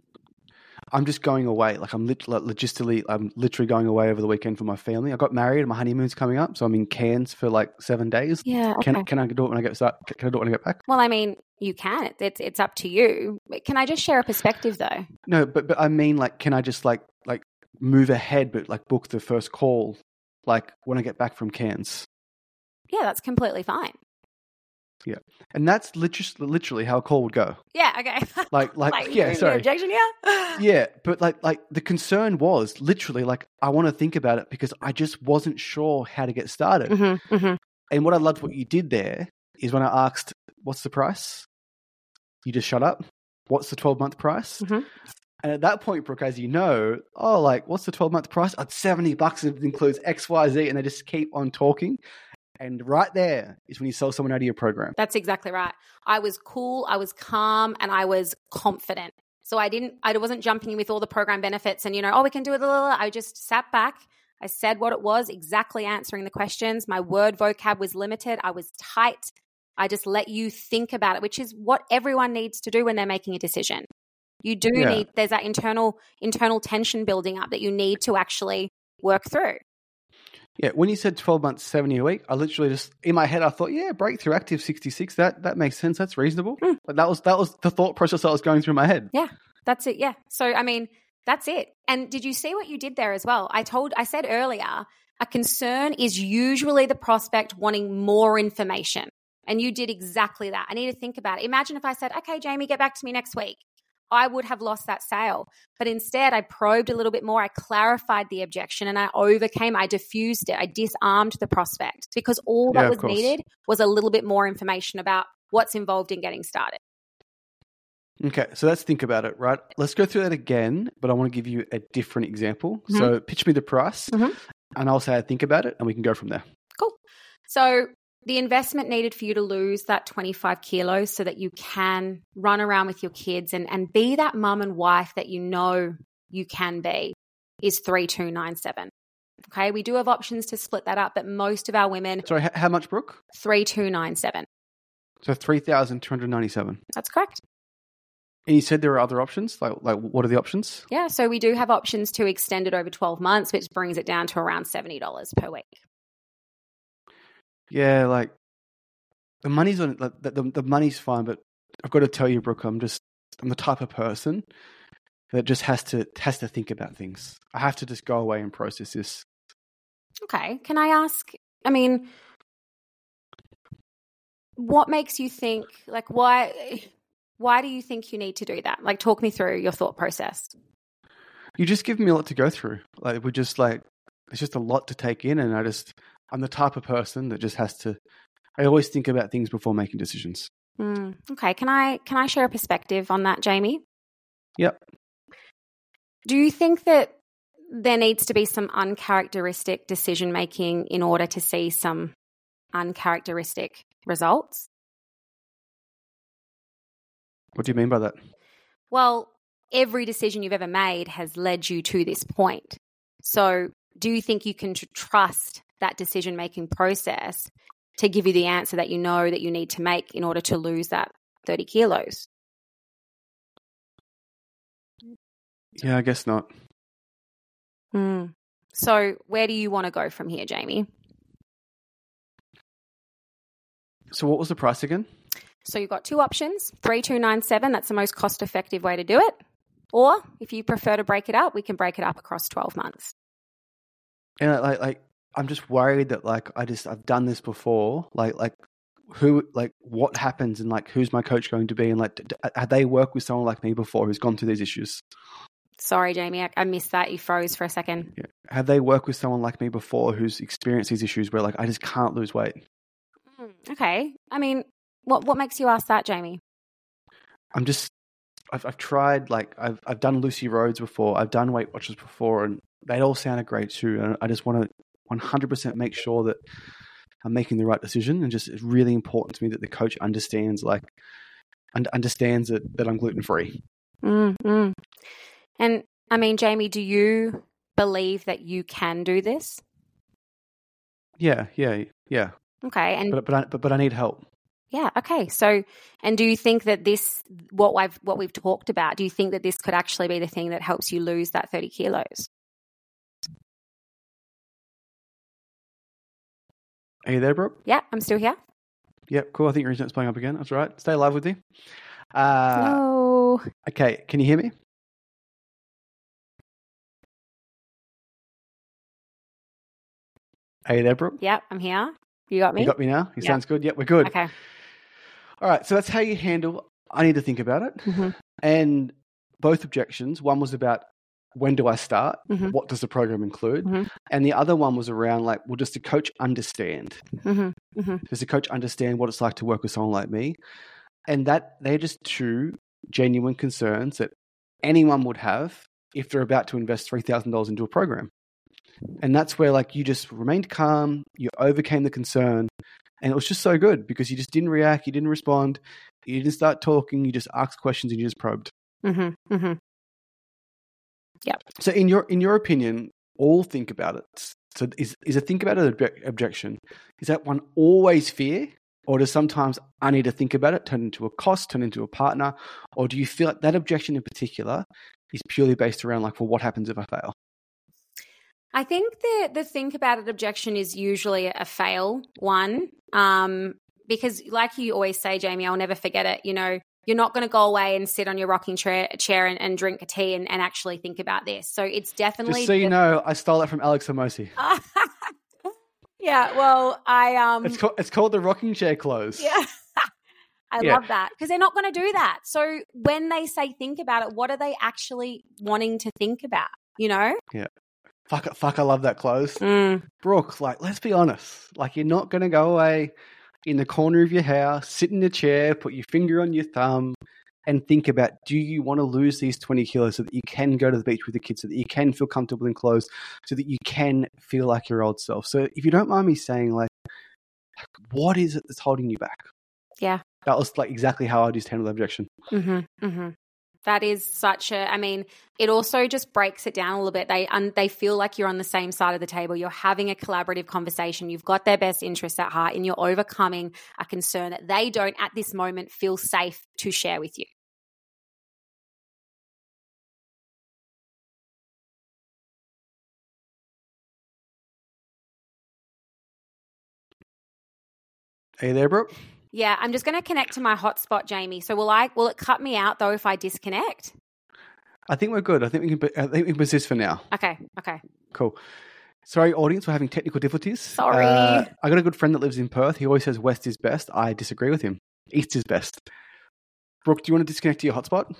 I'm just going away. Like I'm lit- like, logistically, I'm literally going away over the weekend for my family. I got married and my honeymoon's coming up, so I'm in Cairns for like seven days. Yeah. Okay. Can can I do it when I get start? Can I do it when I get back? well, I mean, you can. It's it's up to you. Can I just share a perspective though? No, but but I mean, like, can I just like like move ahead, but like book the first call, like when I get back from Cairns? Yeah, that's completely fine. Yeah, and that's literally literally how a call would go. Yeah. Okay. (laughs) Like like, Like, yeah, sorry. objection here. (laughs) Yeah, but like like the concern was literally like I want to think about it because I just wasn't sure how to get started. Mm-hmm, mm-hmm. And what I loved what you did there is when I asked, "What's the price?" You just shut up. What's the twelve month price? Mhm. And at that point, Brooke, as you know, oh, like what's the twelve month price? It's seventy bucks. It includes X, Y, Z, and they just keep on talking. And right there is when you sell someone out of your program. That's exactly right. I was cool, I was calm, and I was confident. So I didn't, I wasn't jumping in with all the program benefits and, you know, oh, we can do it. Blah, blah, blah. I just sat back. I said what it was, exactly answering the questions. My word vocab was limited. I was tight. I just let you think about it, which is what everyone needs to do when they're making a decision. You do Yeah. need, there's that internal, internal tension building up that you need to actually work through. Yeah, when you said twelve months, seventy a week, I literally just in my head I thought, yeah, breakthrough active sixty six. That that makes sense. That's reasonable. Hmm. But that was that was the thought process I was going through my head. Yeah, that's it. Yeah. So, I mean, that's it. And did you see what you did there as well? I told, I said earlier, a concern is usually the prospect wanting more information. And you did exactly that. I need to think about it. Imagine if I said, okay, Jayme, get back to me next week. I would have lost that sale. But instead, I probed a little bit more. I clarified the objection and I overcame, I diffused it. I disarmed the prospect because all that of was course. needed was a little bit more information about what's involved in getting started. Okay, so let's think about it, right? Let's go through that again, but I want to give you a different example. Mhm. So pitch me the price, Mhm. and I'll say I think about it, and we can go from there. Cool. So the investment needed for you to lose that 25 kilos so that you can run around with your kids and, and be that mum and wife that you know you can be is 3297. Okay, we do have options to split that up, but most of our women, Sorry, how much, Brooke? 3297. So three thousand two hundred ninety-seven. That's correct. And you said there are other options. Like, like what are the options? Yeah, so we do have options to extend it over 12 months, which brings it down to around $70 per week. Yeah, like the money's on like, the, the the money's fine, but I've got to tell you, Brooke, I'm just I'm the type of person that just has to has to think about things. I have to just go away and process this. Okay. Can I ask? I mean, what makes you think like why? Why do you think you need to do that? Like, talk me through your thought process. You just give me a lot to go through. Like we're just like it's just a lot to take in, and I just I'm the type of person that just has to. I always think about things before making decisions. Mm, okay. Can I can I share a perspective on that, Jayme? Yep. Do you think that there needs to be some uncharacteristic decision making in order to see some uncharacteristic results? What do you mean by that? Well, every decision you've ever made has led you to this point. So, do you think you can tr- trust that decision making process to give you the answer that you know that you need to make in order to lose that 30 kilos? Yeah, I guess not. Hmm. So, where do you want to go from here, Jayme? So what was the price again? So, you've got two options 3297, that's the most cost effective way to do it. Or if you prefer to break it up, we can break it up across 12 months. And like like I'm just worried that like I just I've done this before. Like like who like what happens and like who's my coach going to be and like d- they worked with someone like me before who's gone through these issues? Sorry, Jayme, I, I missed that. You froze for a second. Yeah. Have they worked with someone like me before who's experienced these issues where like I just can't lose weight? Hmm, Okay. I mean, what what makes you ask that, Jayme? I'm just I've I've tried like I've I've done Lucy Rhodes before. I've done Weight Watchers before, and they all sounded great too. And I just want to 100% make sure that I'm making the right decision. And just it's really important to me that the coach understands like and understands that that I'm gluten free. Mm, mm. And I mean, Jayme, do you believe that you can do this? Yeah, yeah, yeah. Okay, and But but I, but, but I need help. yeah, okay. So, and do you think that this what I've what we've talked about? Do you think that this could actually be the thing that helps you lose that thirty kilos? Are you there, Brooke? Yeah, I'm still here. Yep, cool. I think your internet's playing up again. That's all right. Stay live with me. Uh, no. Okay, can you hear me? Are you there, Brooke? Yeah, I'm here. You got me. You got me now? You Yeah. sounds good. Yep, we're good. Okay. All right, so that's how you handle. I need to think about it. Mhm. And both objections. One was about when do I start? Mhm. What does the program include? Mhm. And the other one was around like, well, does the coach understand? hmm hmm Does the coach understand what it's like to work with someone like me? And that they're just two genuine concerns that anyone would have if they're about to invest three thousand dollars into a program. And that's where like you just remained calm, you overcame the concern, and it was just so good because you just didn't react, you didn't respond, you didn't start talking, you just asked questions and you just probed. hmm hmm So in your in your opinion, all think about it. So is is a think about it obje- objection? Is that one always fear, or does sometimes I need to think about it turn into a cost, turn into a partner, or do you feel like that objection in particular is purely based around like, well, what happens if I fail? I think the the think about it objection is usually a fail one, um, because like you always say, Jayme, I'll never forget it. You know, you're not going to go away and sit on your rocking chair, chair and, and drink a tea and, and actually think about this. So it's definitely Just so you know, I stole that from Alex Hormozi. (laughs) yeah. Well, I um, It's called it's called the rocking chair close. yeah. (laughs) I Yeah. love that because they're not going to do that. So when they say think about it, what are they actually wanting to think about? You know? Yeah. Fuck, it, fuck, I love that close. Mm. Brooke, like, let's be honest. Like, you're not going to go away in the corner of your house, sit in a chair, put your finger on your thumb, and think about do you want to lose these 20 kilos so that you can go to the beach with the kids, so that you can feel comfortable in clothes, so that you can feel like your old self. So, if you don't mind me saying, like, what is it that's holding you back? Yeah. That was like exactly how I just handled the objection. hmm hmm That is such a. I mean, it also just breaks it down a little bit. They um, they feel like you're on the same side of the table. You're having a collaborative conversation. You've got their best interests at heart, and you're overcoming a concern that they don't at this moment feel safe to share with you. You there, Brooke? Yeah, I'm just going to connect to my hotspot, Jayme. So will I? Will it cut me out though if I disconnect? I think we're good. I think we can. I think we can persist for now. Okay. Okay. Cool. Sorry, audience, we're having technical difficulties. Sorry. Uh, I got a good friend that lives in Perth. He always says West is best. I disagree with him. East is best. Brooke, do you want to disconnect to your hotspot?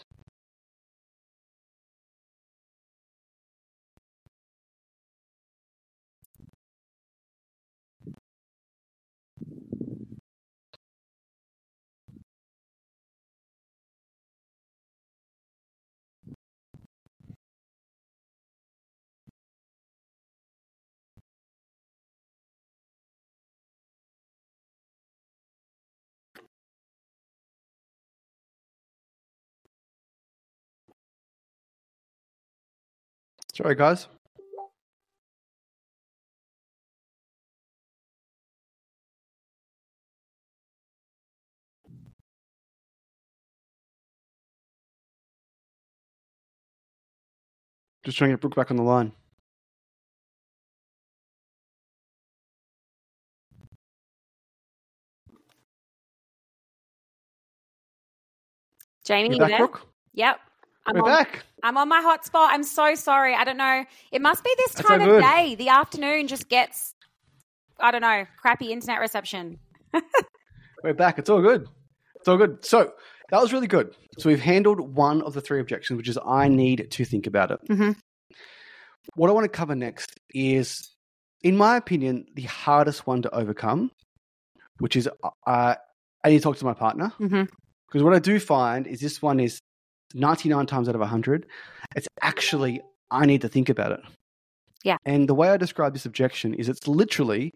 Sorry, guys. Just trying to get Brooke back on the line. Jayme, you back, there? Brooke? Yep. I'm We're on, back. I'm on my hotspot. I'm so sorry. I don't know. It must be this That's time so of day. The afternoon just gets, I don't know, crappy internet reception. (laughs) We're back. It's all good. It's all good. So that was really good. So we've handled one of the three objections, which is I need to think about it. Mhm. What I want to cover next is, in my opinion, the hardest one to overcome, which is uh, I need to talk to my partner. Because what I do find is this one is 99 times out of 100, it's actually, I need to think about it. Yeah. And the way I describe this objection is it's literally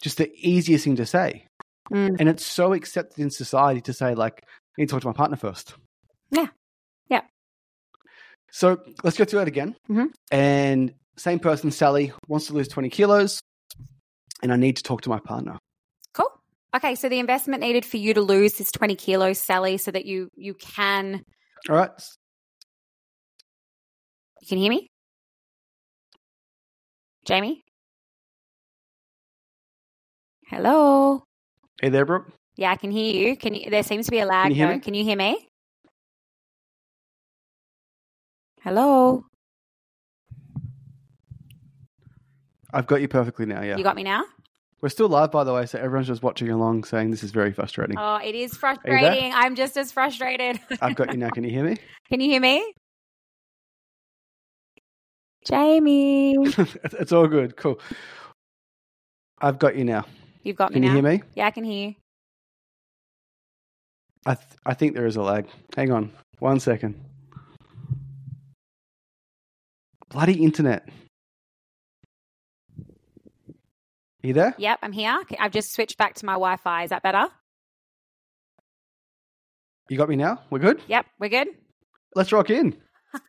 just the easiest thing to say. Mm. And it's so accepted in society to say, like, I need to talk to my partner first. Yeah. Yeah. So let's go through that again. Mhm. And same person, Sally, wants to lose 20 kilos, and I need to talk to my partner. Cool. Okay, so the investment needed for you to lose this 20 kilos, Sally, so that you you can All right. you can hear me? Jayme? Hello? Hey there, Brooke. Yeah, I can hear you. Can you there seems to be a lag Can you hear though. me? Can you hear me? Hello? I've got you perfectly now, yeah. You got me now? We're still live, by the way, so everyone's just watching along saying this is very frustrating. Oh, it is frustrating. I'm just as frustrated. (laughs) I've got you now. Can you hear me? (laughs) Can you hear me? Jayme. (laughs) it's all good. Cool. I've got you now. You've got me Can you hear me? Yeah, I can hear you. I th- I think there is a lag. Hang on, one second. Bloody internet. You there? Yep, I'm here. I've just switched back to my Wi Fi. Is that better? You got me now? We're good? Yep, we're good. Let's rock in. (laughs)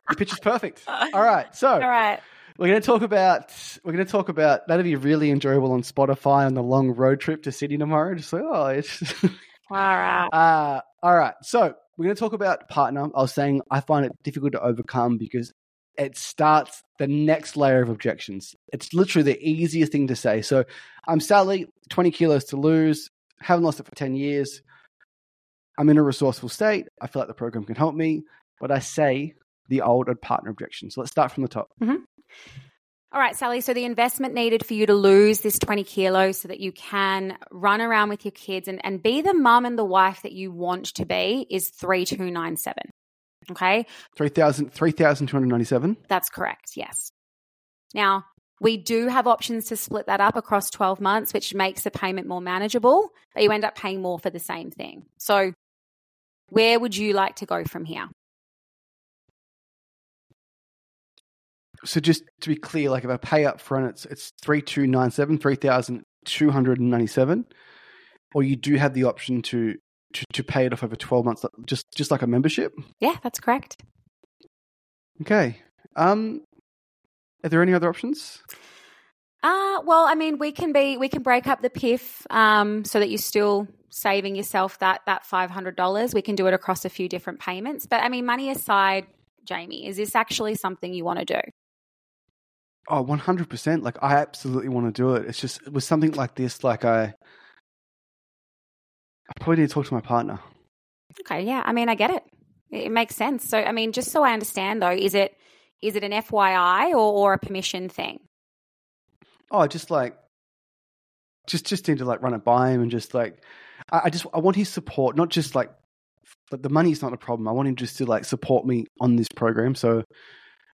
The pitch is perfect. (laughs) All right. So All right. we're going to talk about we're going to talk about that'll be really enjoyable on Spotify on the long road trip to Sydney tomorrow. Just like oh, it's (laughs) All right. uh, all right. So we're going to talk about partner. I was saying I find it difficult to overcome because it starts the next layer of objections. It's literally the easiest thing to say. So I'm Sally, 20 kilos to lose, haven't lost it for 10 years. I'm in a resourceful state. I feel like the program can help me, but I say the old partner objection. So let's start from the top. Mm-hmm. All right, Sally. So the investment needed for you to lose this 20 kilos so that you can run around with your kids and, and be the mum and the wife that you want to be is 3297. Okay. 3,000 3,297. That's correct. Yes. Now, we do have options to split that up across 12 months, which makes the payment more manageable, but you end up paying more for the same thing. So, where would you like to go from here? So just to be clear, like if I pay up front, it's it's 3,297, 3,297. Or you do have the option to, to, to pay it off over 12 months, just, just like a membership. Yeah, that's correct. Okay. Um, are there any other options? Uh, well, I mean, we can be we can break up the PIF um, so that you're still saving yourself that that five hundred dollars. We can do it across a few different payments. But I mean, money aside, Jayme, is this actually something you want to do? Oh, 100%. Like, I absolutely want to do it. It's just, with something like this, like, I, I probably need to talk to my partner. Okay, yeah. I mean, I get it. It makes sense. So, I mean, just so I understand though, is it is it an FYI or, or a permission thing? Oh, just like, just, just need to like run it by him and just like, I, I just, I want his support, not just like, but the money's not a problem. I want him just to like support me on this program. So,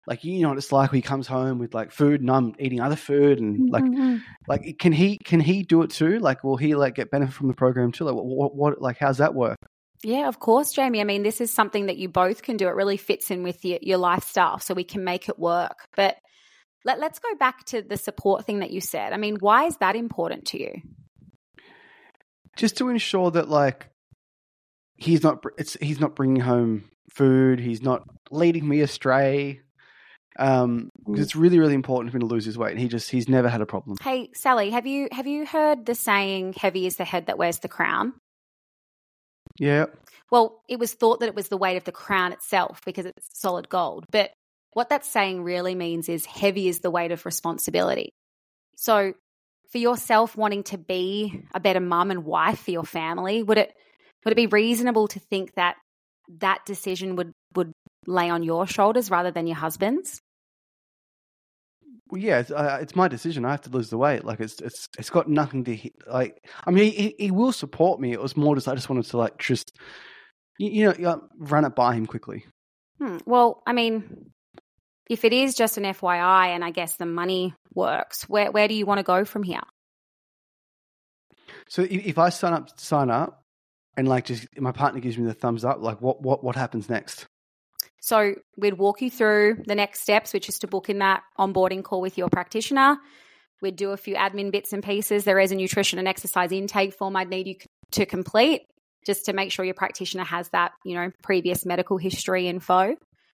like, you know what it's like when he comes home with like food and I'm eating other food and like, Mhm. like can he can he do it too like will he like get benefit from the program too like what, what, what like how's that work Yeah, of course, Jayme. I mean, this is something that you both can do. It really fits in with your, your lifestyle, so we can make it work. But let, let's go back to the support thing that you said. I mean, why is that important to you? just to ensure that like he's not it's he's not bringing home food he's not leading me astray um because it's really really important for him to lose his weight and he just he's never had a problem Hey, Sally, have you have you heard the saying "heavy is the head that wears the crown"? yeah Well, it was thought that it was the weight of the crown itself because it's solid gold. But what that saying really means is heavy is the weight of responsibility. So, for yourself wanting to be a better mum and wife for your family, would it would it be reasonable to think that that decision would would lay on your shoulders rather than your husband's? Well, yeah it's, uh, it's my decision i have to lose the weight like it's it's it's got nothing to he- like i mean he, he will support me it was more just i just wanted to like just you, you know run it by him quickly Hmm. Well, I mean, if it is just an FYI, and I guess the money works, where where do you want to go from here? So if, if I sign up, sign up, and like just my partner gives me the thumbs up, like what what what happens next? So we'd walk you through the next steps, which is to book in that onboarding call with your practitioner. We'd do a few admin bits and pieces. There is a nutrition and exercise intake form I'd need you to complete just to make sure your practitioner has that, you know, previous medical history info.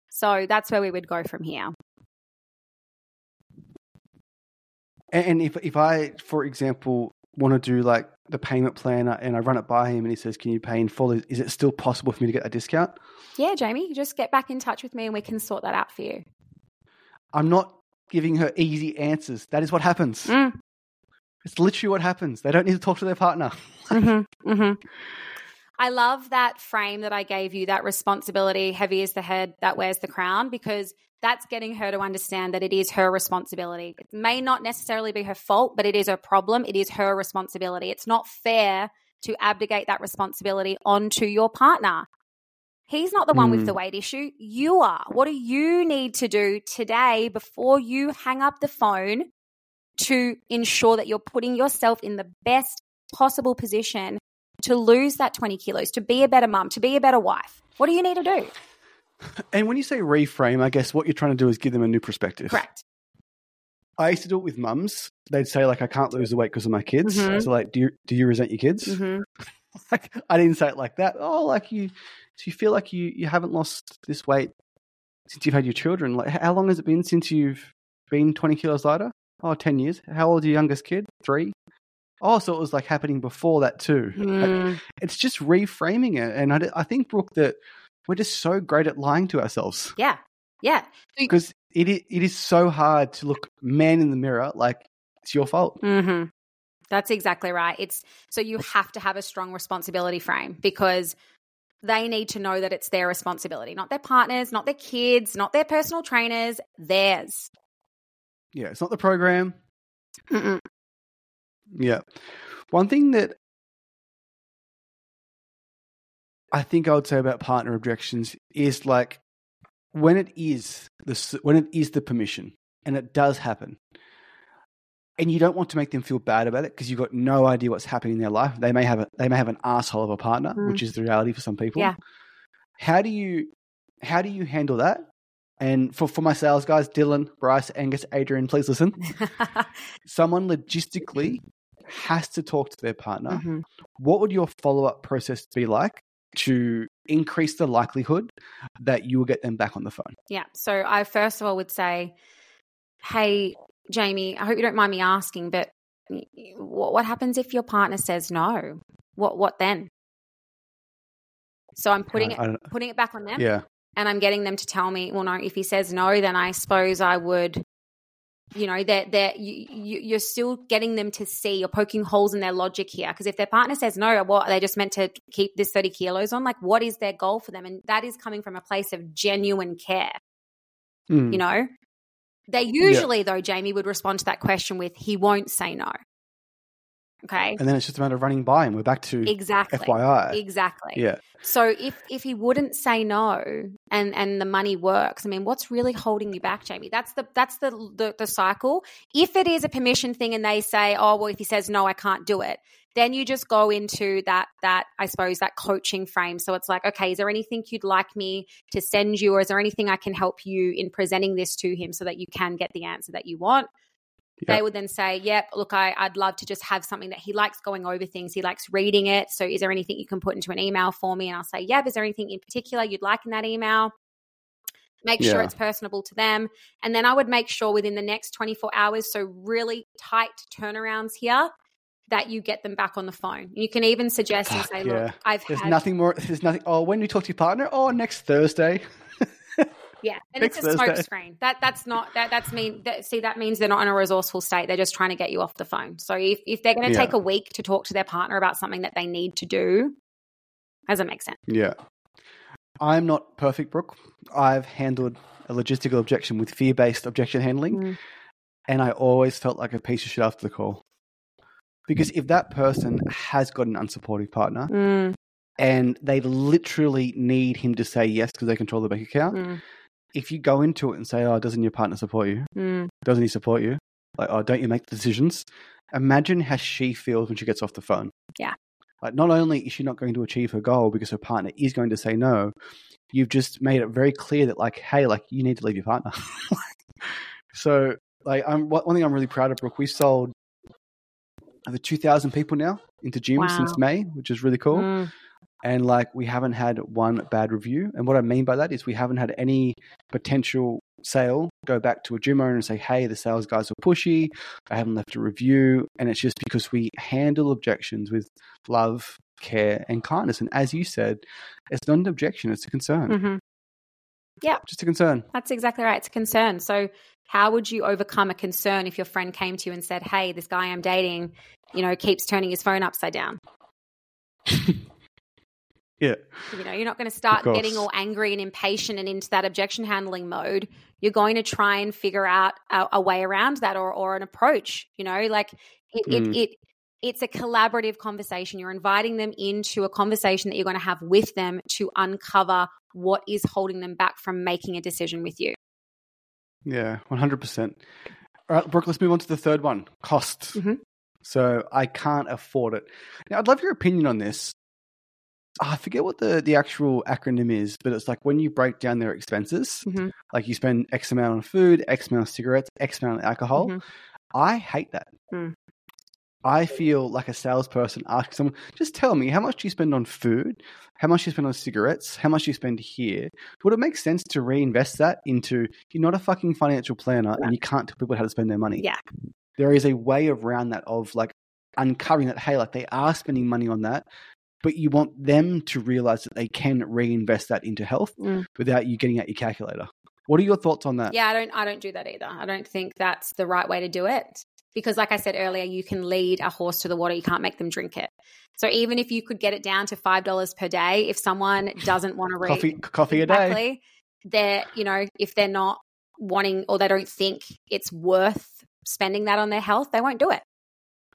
So that's where we would go from here. And if if I, for example, want to do like the payment plan uh, and I run it by him and he says, "Can you pay in full?" Is, is it still possible for me to get a discount? Yeah, Jayme, just get back in touch with me and we can sort that out for you. I'm not giving her easy answers. That is what happens. Mm. It's literally what happens. They don't need to talk to their partner. (laughs) mm-hmm, mm-hmm. I love that frame that I gave you, that responsibility, heavy is the head that wears the crown, because that's getting her to understand that it is her responsibility. It may not necessarily be her fault, but it is her problem. It is her responsibility. It's not fair to abdicate that responsibility onto your partner. He's not the one mm. with the weight issue. You are. What do you need to do today before you hang up the phone to ensure that you're putting yourself in the best possible position to lose that 20 kilos, to be a better mum, to be a better wife? What do you need to do? And when you say reframe, I guess what you're trying to do is give them a new perspective. Correct. I used to do it with mums. They'd say like, "I can't lose the weight because of my kids." Mm-hmm. So like, do you do you resent your kids? Mm-hmm. (laughs) like, I didn't say it like that. Oh, like you, so you feel like you you haven't lost this weight since you've had your children. Like, how long has it been since you've been 20 kilos lighter? Oh, 10 years. How old is your youngest kid? Three. Oh, so it was like happening before that too. Mm. Like, it's just reframing it, and I, I think Brooke that we're just so great at lying to ourselves. Yeah. Yeah. Because it, it is so hard to look man in the mirror like it's your fault. Mm-hmm. That's exactly right. It's so you have to have a strong responsibility frame because they need to know that it's their responsibility, not their partners, not their kids, not their personal trainers, theirs. Yeah, it's not the program. Mm-mm. Yeah. One thing that I think I would say about partner objections is like when it is the when it is the permission and it does happen, and you don't want to make them feel bad about it because you've got no idea what's happening in their life. They may have a they may have an asshole of a partner, mm. which is the reality for some people. Yeah. How do you how do you handle that? And for, for my sales guys, Dylan, Bryce, Angus, Adrian, please listen. (laughs) Someone logistically has to talk to their partner. Mm-hmm. What would your follow up process be like to increase the likelihood that you will get them back on the phone? Yeah. So I first of all would say, hey, Jayme, I hope you don't mind me asking, but what, what happens if your partner says no? What what then? So I'm putting it putting it back on them. Yeah. And I'm getting them to tell me, well, no, if he says no, then I suppose I would you know that that you, you, are still getting them to see you're poking holes in their logic here. Because if their partner says no what are they just meant to keep this 30 kilos on? Like what is their goal for them? And that is coming from a place of genuine care. Mm. you know? They usually yeah. though Jayme would respond to that question with he won't say no Okay. And then it's just a matter of running by and We're back to exactly FYI. Exactly. Yeah. So if if he wouldn't say no and and the money works, I mean, what's really holding you back, Jayme? That's the that's the the, the cycle. If it is a permission thing and they say, oh well, if he says no, I can't do it, then you just go into that that I suppose that coaching frame. So it's like, okay, is there anything you'd like me to send you, or is there anything I can help you in presenting this to him so that you can get the answer that you want? Yep. They would then say, Yep, look, I, I'd love to just have something that he likes going over things. He likes reading it. So is there anything you can put into an email for me? And I'll say, Yep, is there anything in particular you'd like in that email? Make yeah. sure it's personable to them. And then I would make sure within the next 24 hours, so really tight turnarounds here, that you get them back on the phone. You can even suggest and say, Look, I've There's had- nothing more. There's nothing. Oh, when you talk to your partner? Oh, next Thursday. (laughs) Yeah, and it's a smokescreen. That that's not that that's mean. That, see, that means they're not in a resourceful state. They're just trying to get you off the phone. So if if they're going to yeah. take a week to talk to their partner about something that they need to do, doesn't make sense. Yeah, I'm not perfect, Brooke. I've handled a logistical objection with fear based objection handling, mm. and I always felt like a piece of shit after the call. Because if that person has got an unsupportive partner, mm. and they literally need him to say yes because they control the bank account, mm if you go into it and say, "Oh, doesn't your partner support you? Mm. Doesn't he support you? Like, oh, don't you make the decisions?" Imagine how she feels when she gets off the phone. Yeah. Like, not only is she not going to achieve her goal because her partner is going to say no, you've just made it very clear that, like, hey, like, you need to leave your partner. (laughs) so, like, I'm one thing I'm really proud of, Brooke. We've sold over 2,000 people now into gym wow. since May, which is really cool. Mm and like we haven't had one bad review. And what I mean by that is we haven't had any potential sale, go back to a gym owner and say, hey, the sales guys are pushy. I haven't left a review. And it's just because we handle objections with love, care, and kindness. And as you said, it's not an objection, it's a concern. Mm-hmm. Yeah. Just a concern. That's exactly right. It's a concern. So, how would you overcome a concern if your friend came to you and said, Hey, this guy I'm dating, you know, keeps turning his phone upside down? (laughs) yeah. You know, you're not going to start getting all angry and impatient and into that objection handling mode. You're going to try and figure out a, a way around that or, or an approach, you know, like it, mm. it, it, it's a collaborative conversation. You're inviting them into a conversation that you're going to have with them to uncover what is holding them back from making a decision with you. Yeah, 100%. All right, Brooke, let's move on to the third one costs. Mm-hmm. So I can't afford it. Now, I'd love your opinion on this. I forget what the, the actual acronym is, but it's like when you break down their expenses, mm-hmm. like you spend X amount on food, X amount on cigarettes, X amount on alcohol. Mm-hmm. I hate that. Mm. I feel like a salesperson asking someone, just tell me how much do you spend on food, how much do you spend on cigarettes, how much do you spend here. Would it make sense to reinvest that into you're not a fucking financial planner and you can't tell people how to spend their money? Yeah. There is a way around that of like uncovering that, hey, like they are spending money on that, but you want them to realize that they can reinvest that into health mm. without you getting out your calculator. What are your thoughts on that? Yeah, I don't I don't do that either. I don't think that's the right way to do it because like I said earlier, you can lead a horse to the water, you can't make them drink it. So even if you could get it down to $5 per day, if someone (laughs) doesn't want to read coffee coffee exactly, a day. They're, you know, if they're not wanting or they don't think it's worth spending that on their health, they won't do it.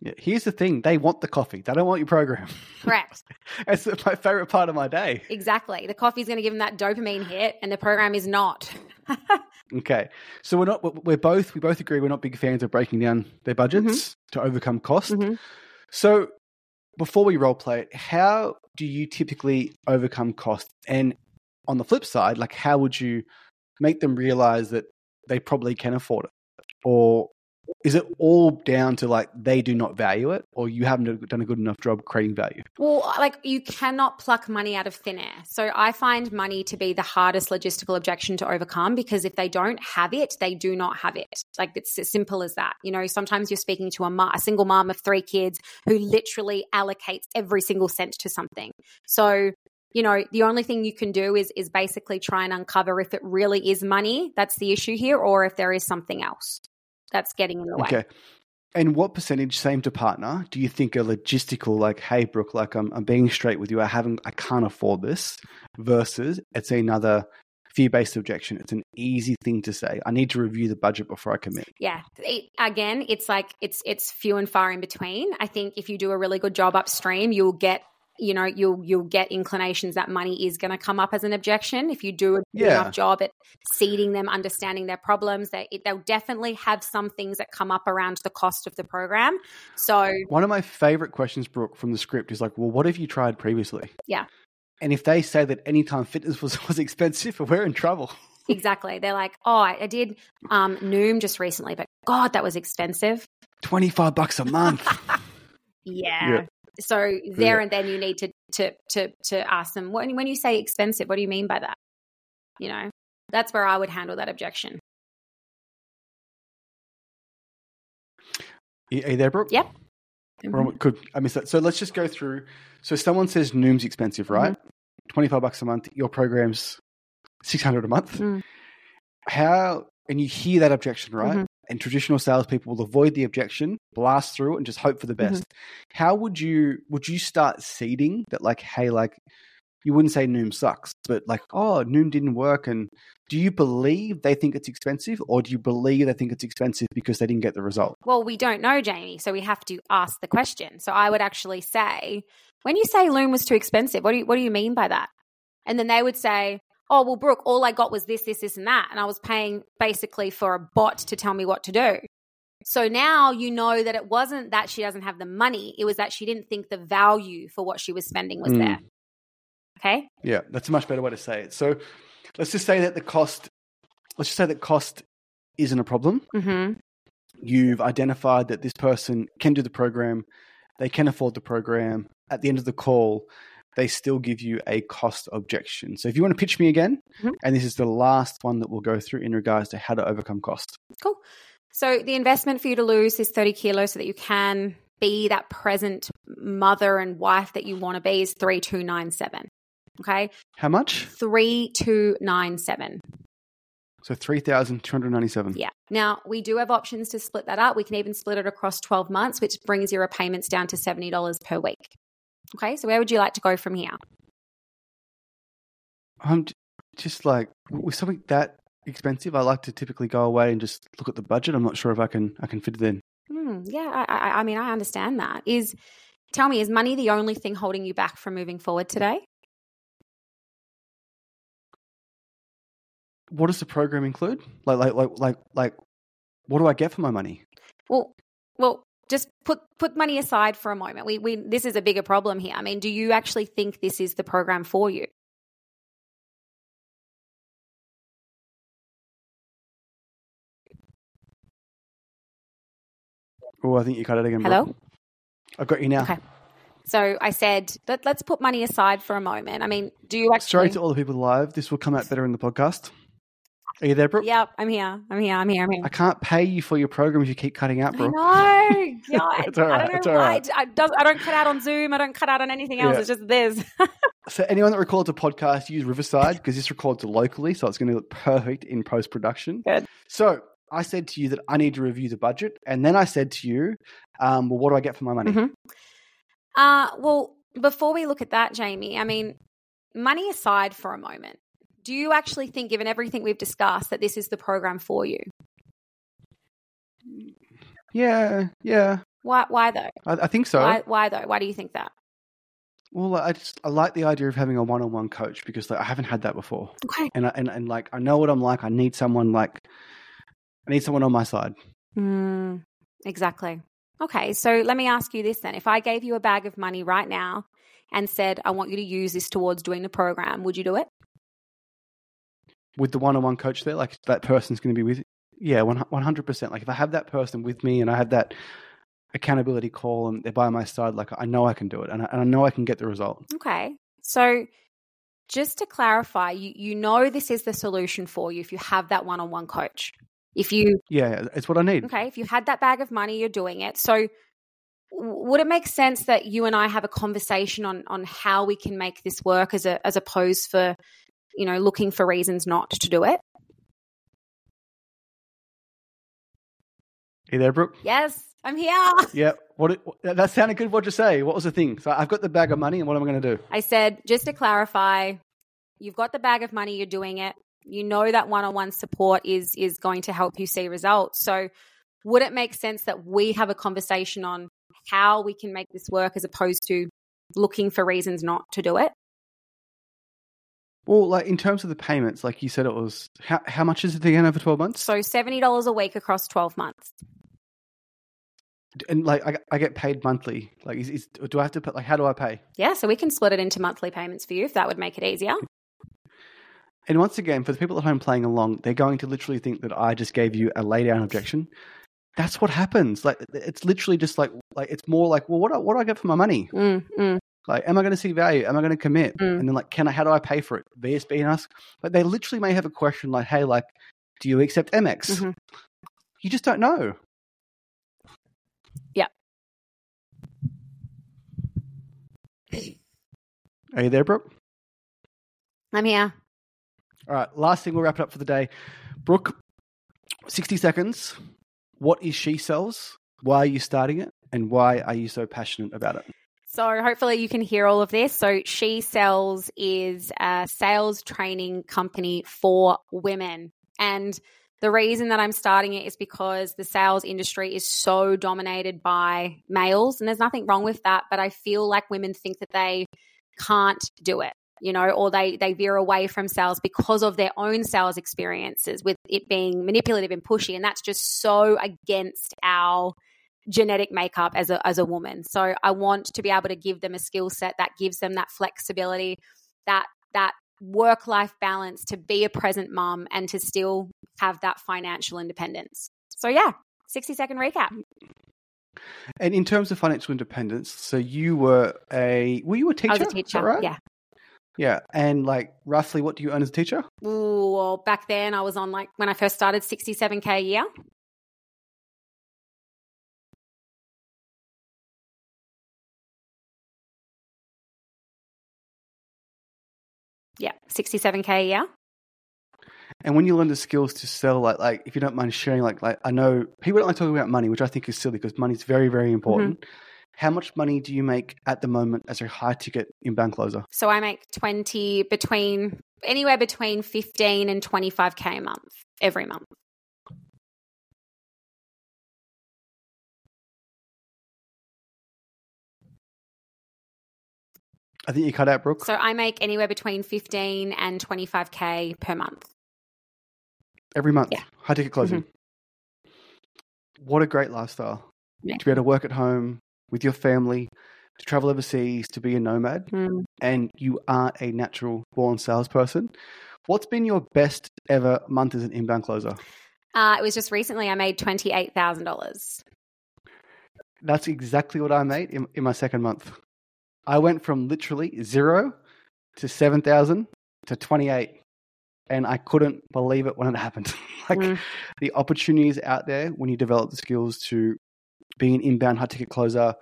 Yeah, here's the thing: they want the coffee. They don't want your program. Correct. (laughs) it's my favorite part of my day. Exactly. The coffee is going to give them that dopamine hit, and the program is not. (laughs) okay, so we're not. We're both. We both agree we're not big fans of breaking down their budgets mm-hmm. to overcome cost. Mm-hmm. So, before we role play it, how do you typically overcome cost? And on the flip side, like how would you make them realize that they probably can afford it, or is it all down to like they do not value it or you haven't done a good enough job creating value? Well like you cannot pluck money out of thin air. So i find money to be the hardest logistical objection to overcome because if they don't have it they do not have it. Like it's as simple as that. You know sometimes you're speaking to a, a single mom of three kids who literally allocates every single cent to something. So you know the only thing you can do is is basically try and uncover if it really is money that's the issue here or if there is something else that's getting in the way. Okay. And what percentage, same to partner, do you think are logistical, like, hey, Brooke, like I'm, I'm being straight with you, I haven't, I can't afford this, versus it's another fear based objection. It's an easy thing to say. I need to review the budget before I commit. Yeah. It, again, it's like it's it's few and far in between. I think if you do a really good job upstream, you'll get you know you'll you'll get inclinations that money is going to come up as an objection. If you do a good yeah. enough job at seeding them understanding their problems they they'll definitely have some things that come up around the cost of the program. So one of my favorite questions brooke from the script is like well what have you tried previously? Yeah. And if they say that anytime fitness was, (laughs) was expensive we're in trouble. (laughs) Exactly. They're like oh i did um noom just recently but god that was expensive. 25 bucks a month. (laughs) Yeah. yeah. So there yeah. and then you need to to to to ask them when when you say expensive, what do you mean by that? You know, that's where I would handle that objection. Are you there, Brooke? Yep. Mm-hmm. Good. I missed that. So let's just go through. So someone says Noom's expensive, right? Mm-hmm. Twenty five bucks a month. Your program's six hundred a month. Mm. How? And you hear that objection, right? Mm-hmm and traditional salespeople will avoid the objection, blast through it, and just hope for the best. Mm-hmm. How would you would you start seeding that? Like, hey, like you wouldn't say Noom sucks, but like, oh, Noom didn't work, and do you believe they think it's expensive, or do you believe they think it's expensive because they didn't get the result? Well, we don't know, Jayme, so we have to ask the question. So I would actually say, when you say Noom was too expensive, what do you, what do you mean by that? And then they would say, oh, well, Brooke, all I got was this, this, this, and that. And I was paying basically for a bot to tell me what to do. So now you know that it wasn't that she doesn't have the money, it was that she didn't think the value for what she was spending was mm. there. Okay? Yeah, that's a much better way to say it. So let's just say that the cost, let's just say that cost isn't a problem. Mm-hmm. You've identified that this person can do the program, they can afford the program. At the end of the call, they still give you a cost objection. So if you want to pitch me again, Mhm. and this is the last one that we'll go through in regards to how to overcome cost. Cool. So the investment for you to lose is 30 kilos so that you can be that present mother and wife that you want to be is 3297. Okay? How much? 3297. So 3,297. Yeah. Now, we do have options to split that up. We can even split it across 12 months, which brings your repayments down to $70 per week. Okay? So where would you like to go from here? I'm just like, with something that expensive, I like to typically go away and just look at the budget. I'm not sure if I can I can fit it in. Hmm, yeah, I, I, I mean, I understand that. Is tell me, is money the only thing holding you back from moving forward today? What does the program include? Like, like, like, like, like, what do I get for my money? Well, well, just put put money aside for a moment. We we this is a bigger problem here. I mean, do you actually think this is the program for you? Oh, I think you cut it again. Hello? I've got you now. Okay. So I said, Let, let's put money aside for a moment. I mean, do you actually? Sorry to all the people live. This will come out better in the podcast. Are you there, Brooke? Yep, I'm here. I'm here. I'm here. I'm here. I can't pay you for your program if you keep cutting out, I bro. know. (laughs) God, It's all I don't know it's all why. I, does, I don't cut out on Zoom. I don't cut out on anything else. Yeah. It's just this. (laughs) So anyone that records a podcast, use Riverside because this records locally, so it's going to look perfect in post production. Good. So I said to you that I need to review the budget, and then I said to you, um, "Well, what do I get for my money?" Mhm. Uh, well, before we look at that, Jayme, I mean, money aside for a moment, do you actually think, given everything we've discussed, that this is the program for you? Yeah, yeah, Why? Why though? I, I think so. Why? Why though? Why do you think that? well, I just I like the idea of having a one-on-one coach because like, I haven't had that before, Okay. and I, and and like I know what I'm like. I need someone like I need someone on my side. Mm, exactly. Okay, so let me ask you this then: If I gave you a bag of money right now and said, "I want you to use this towards doing the program," would you do it? With the one-on-one coach there, like that person's going to be with, yeah, one hundred percent. Like if I have that person with me and I have that accountability call and they're by my side, like I know I can do it and I, and I know I can get the result. Okay. So just to clarify, you, you know this is the solution for you if you have that one on one coach. If you, Yeah, it's what I need. okay, if you had that bag of money, you're doing it. So would it make sense that you and I have a conversation on on how we can make this work as a as opposed for you know looking for reasons not to do it? you there, Brooke? Yes, I'm here. (laughs) Yeah. What? It, that sounded good. What'd you say? What was the thing? So I've got the bag of money, and what am I going to do? I said, just to clarify, you've got the bag of money, you're doing it. You know that one-on-one support is is going to help you see results. So would it make sense that we have a conversation on how we can make this work as opposed to looking for reasons not to do it? Well, like in terms of the payments, like you said, it was how how much is it again over twelve months? So $70 a week across 12 months. and like I, I get paid monthly. Like, is, is do I have to put like how do I pay? Yeah, so we can split it into monthly payments for you if that would make it easier. And once again, for the people at home playing along, they're going to literally think that I just gave you a lay down objection. That's what happens. Like it's literally just like like it's more like, well, what do, what do I get for my money? Mm, mm. Like, am I going to see value? Am I going to commit? Mm. And then like, can I? How do I pay for it? VSB and ask. But they literally may have a question like, hey, like, do you accept Amex? Mhm. You just don't know. Yeah. Are you there, Brooke? I'm here. All right, last thing we'll wrap it up for the day. Brooke, 60 seconds. What is She Sells? Why are you starting it? And why are you so passionate about it? So hopefully you can hear all of this. So She Sells is a sales training company for women. And the reason that I'm starting it is because the sales industry is so dominated by males. And there's nothing wrong with that. But I feel like women think that they can't do it, you know, or they, they veer away from sales because of their own sales experiences with it being manipulative and pushy. And that's just so against our genetic makeup as a as a woman. So I want to be able to give them a skill set that gives them that flexibility, that that work life balance to be a present mom and to still have that financial independence. So yeah, 60 second recap. And in terms of financial independence, so you were a were you a teacher? I was a teacher. right? Yeah. Yeah. And like roughly what do you earn as a teacher? Ooh, well, back then I was on like when I first started, sixty-seven k a year. Yeah, sixty-seven k a year. And when you learn the skills to sell, like, like if you don't mind sharing, like, like I know people don't like talking about money, which I think is silly because money is very, very important. Mm-hmm. How much money do you make at the moment as a high ticket inbound closer? So I make twenty between anywhere between fifteen and twenty-five k a month every month. I think you cut out Brooke So I make anywhere between fifteen and twenty-five k per month. every month. Yeah. Mm-hmm. High ticket closing. What a great lifestyle Yeah. to be able to work at home with your family, to travel overseas, to be a nomad, Mm. and you are a natural born salesperson. What's been your best ever month as an inbound closer? Uh, it was just recently I made twenty-eight thousand dollars. That's exactly what I made in, in my second month. I went from literally zero to 7,000 to 28. And I couldn't believe it when it (laughs) happened. like Mm. the opportunities out there when you develop the skills to be an inbound high ticket closer,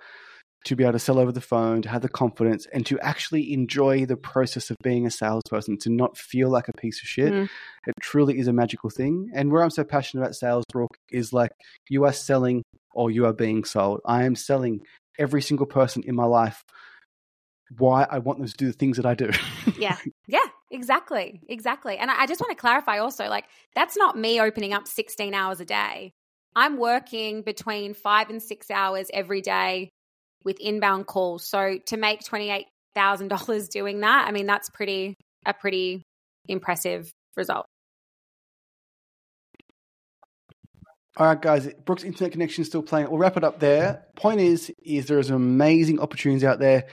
to be able to sell over the phone, to have the confidence, and to actually enjoy the process of being a salesperson, to not feel like a piece of shit. Mm. It truly is a magical thing. And where I'm so passionate about sales, Brooke, is like you are selling or you are being sold. I am selling every single person in my life why I want them to do the things that I do. (laughs) Yeah. Yeah, exactly. Exactly. And I, I just want to clarify also like, that's not me opening up 16 hours a day. I'm working between five and six hours every day with inbound calls. So to make $28,000 doing that, I mean, that's pretty, a pretty impressive result. All right, guys. Brooke's internet connection is still playing. We'll wrap it up there. Point is, is there is amazing opportunities out there.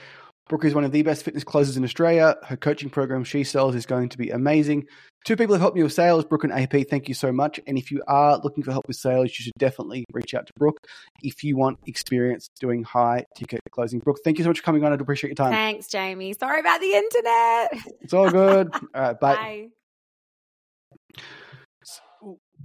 Brooke is one of the best fitness closers in Australia. Her coaching program, She Sells, is going to be amazing. Two people have helped me with sales, Brooke and AP. Thank you so much. And if you are looking for help with sales, you should definitely reach out to Brooke if you want experience doing high ticket closing. Brooke, thank you so much for coming on. I do appreciate your time. Thanks, Jayme. Sorry about the internet. It's all good. (laughs) All right, bye. Bye.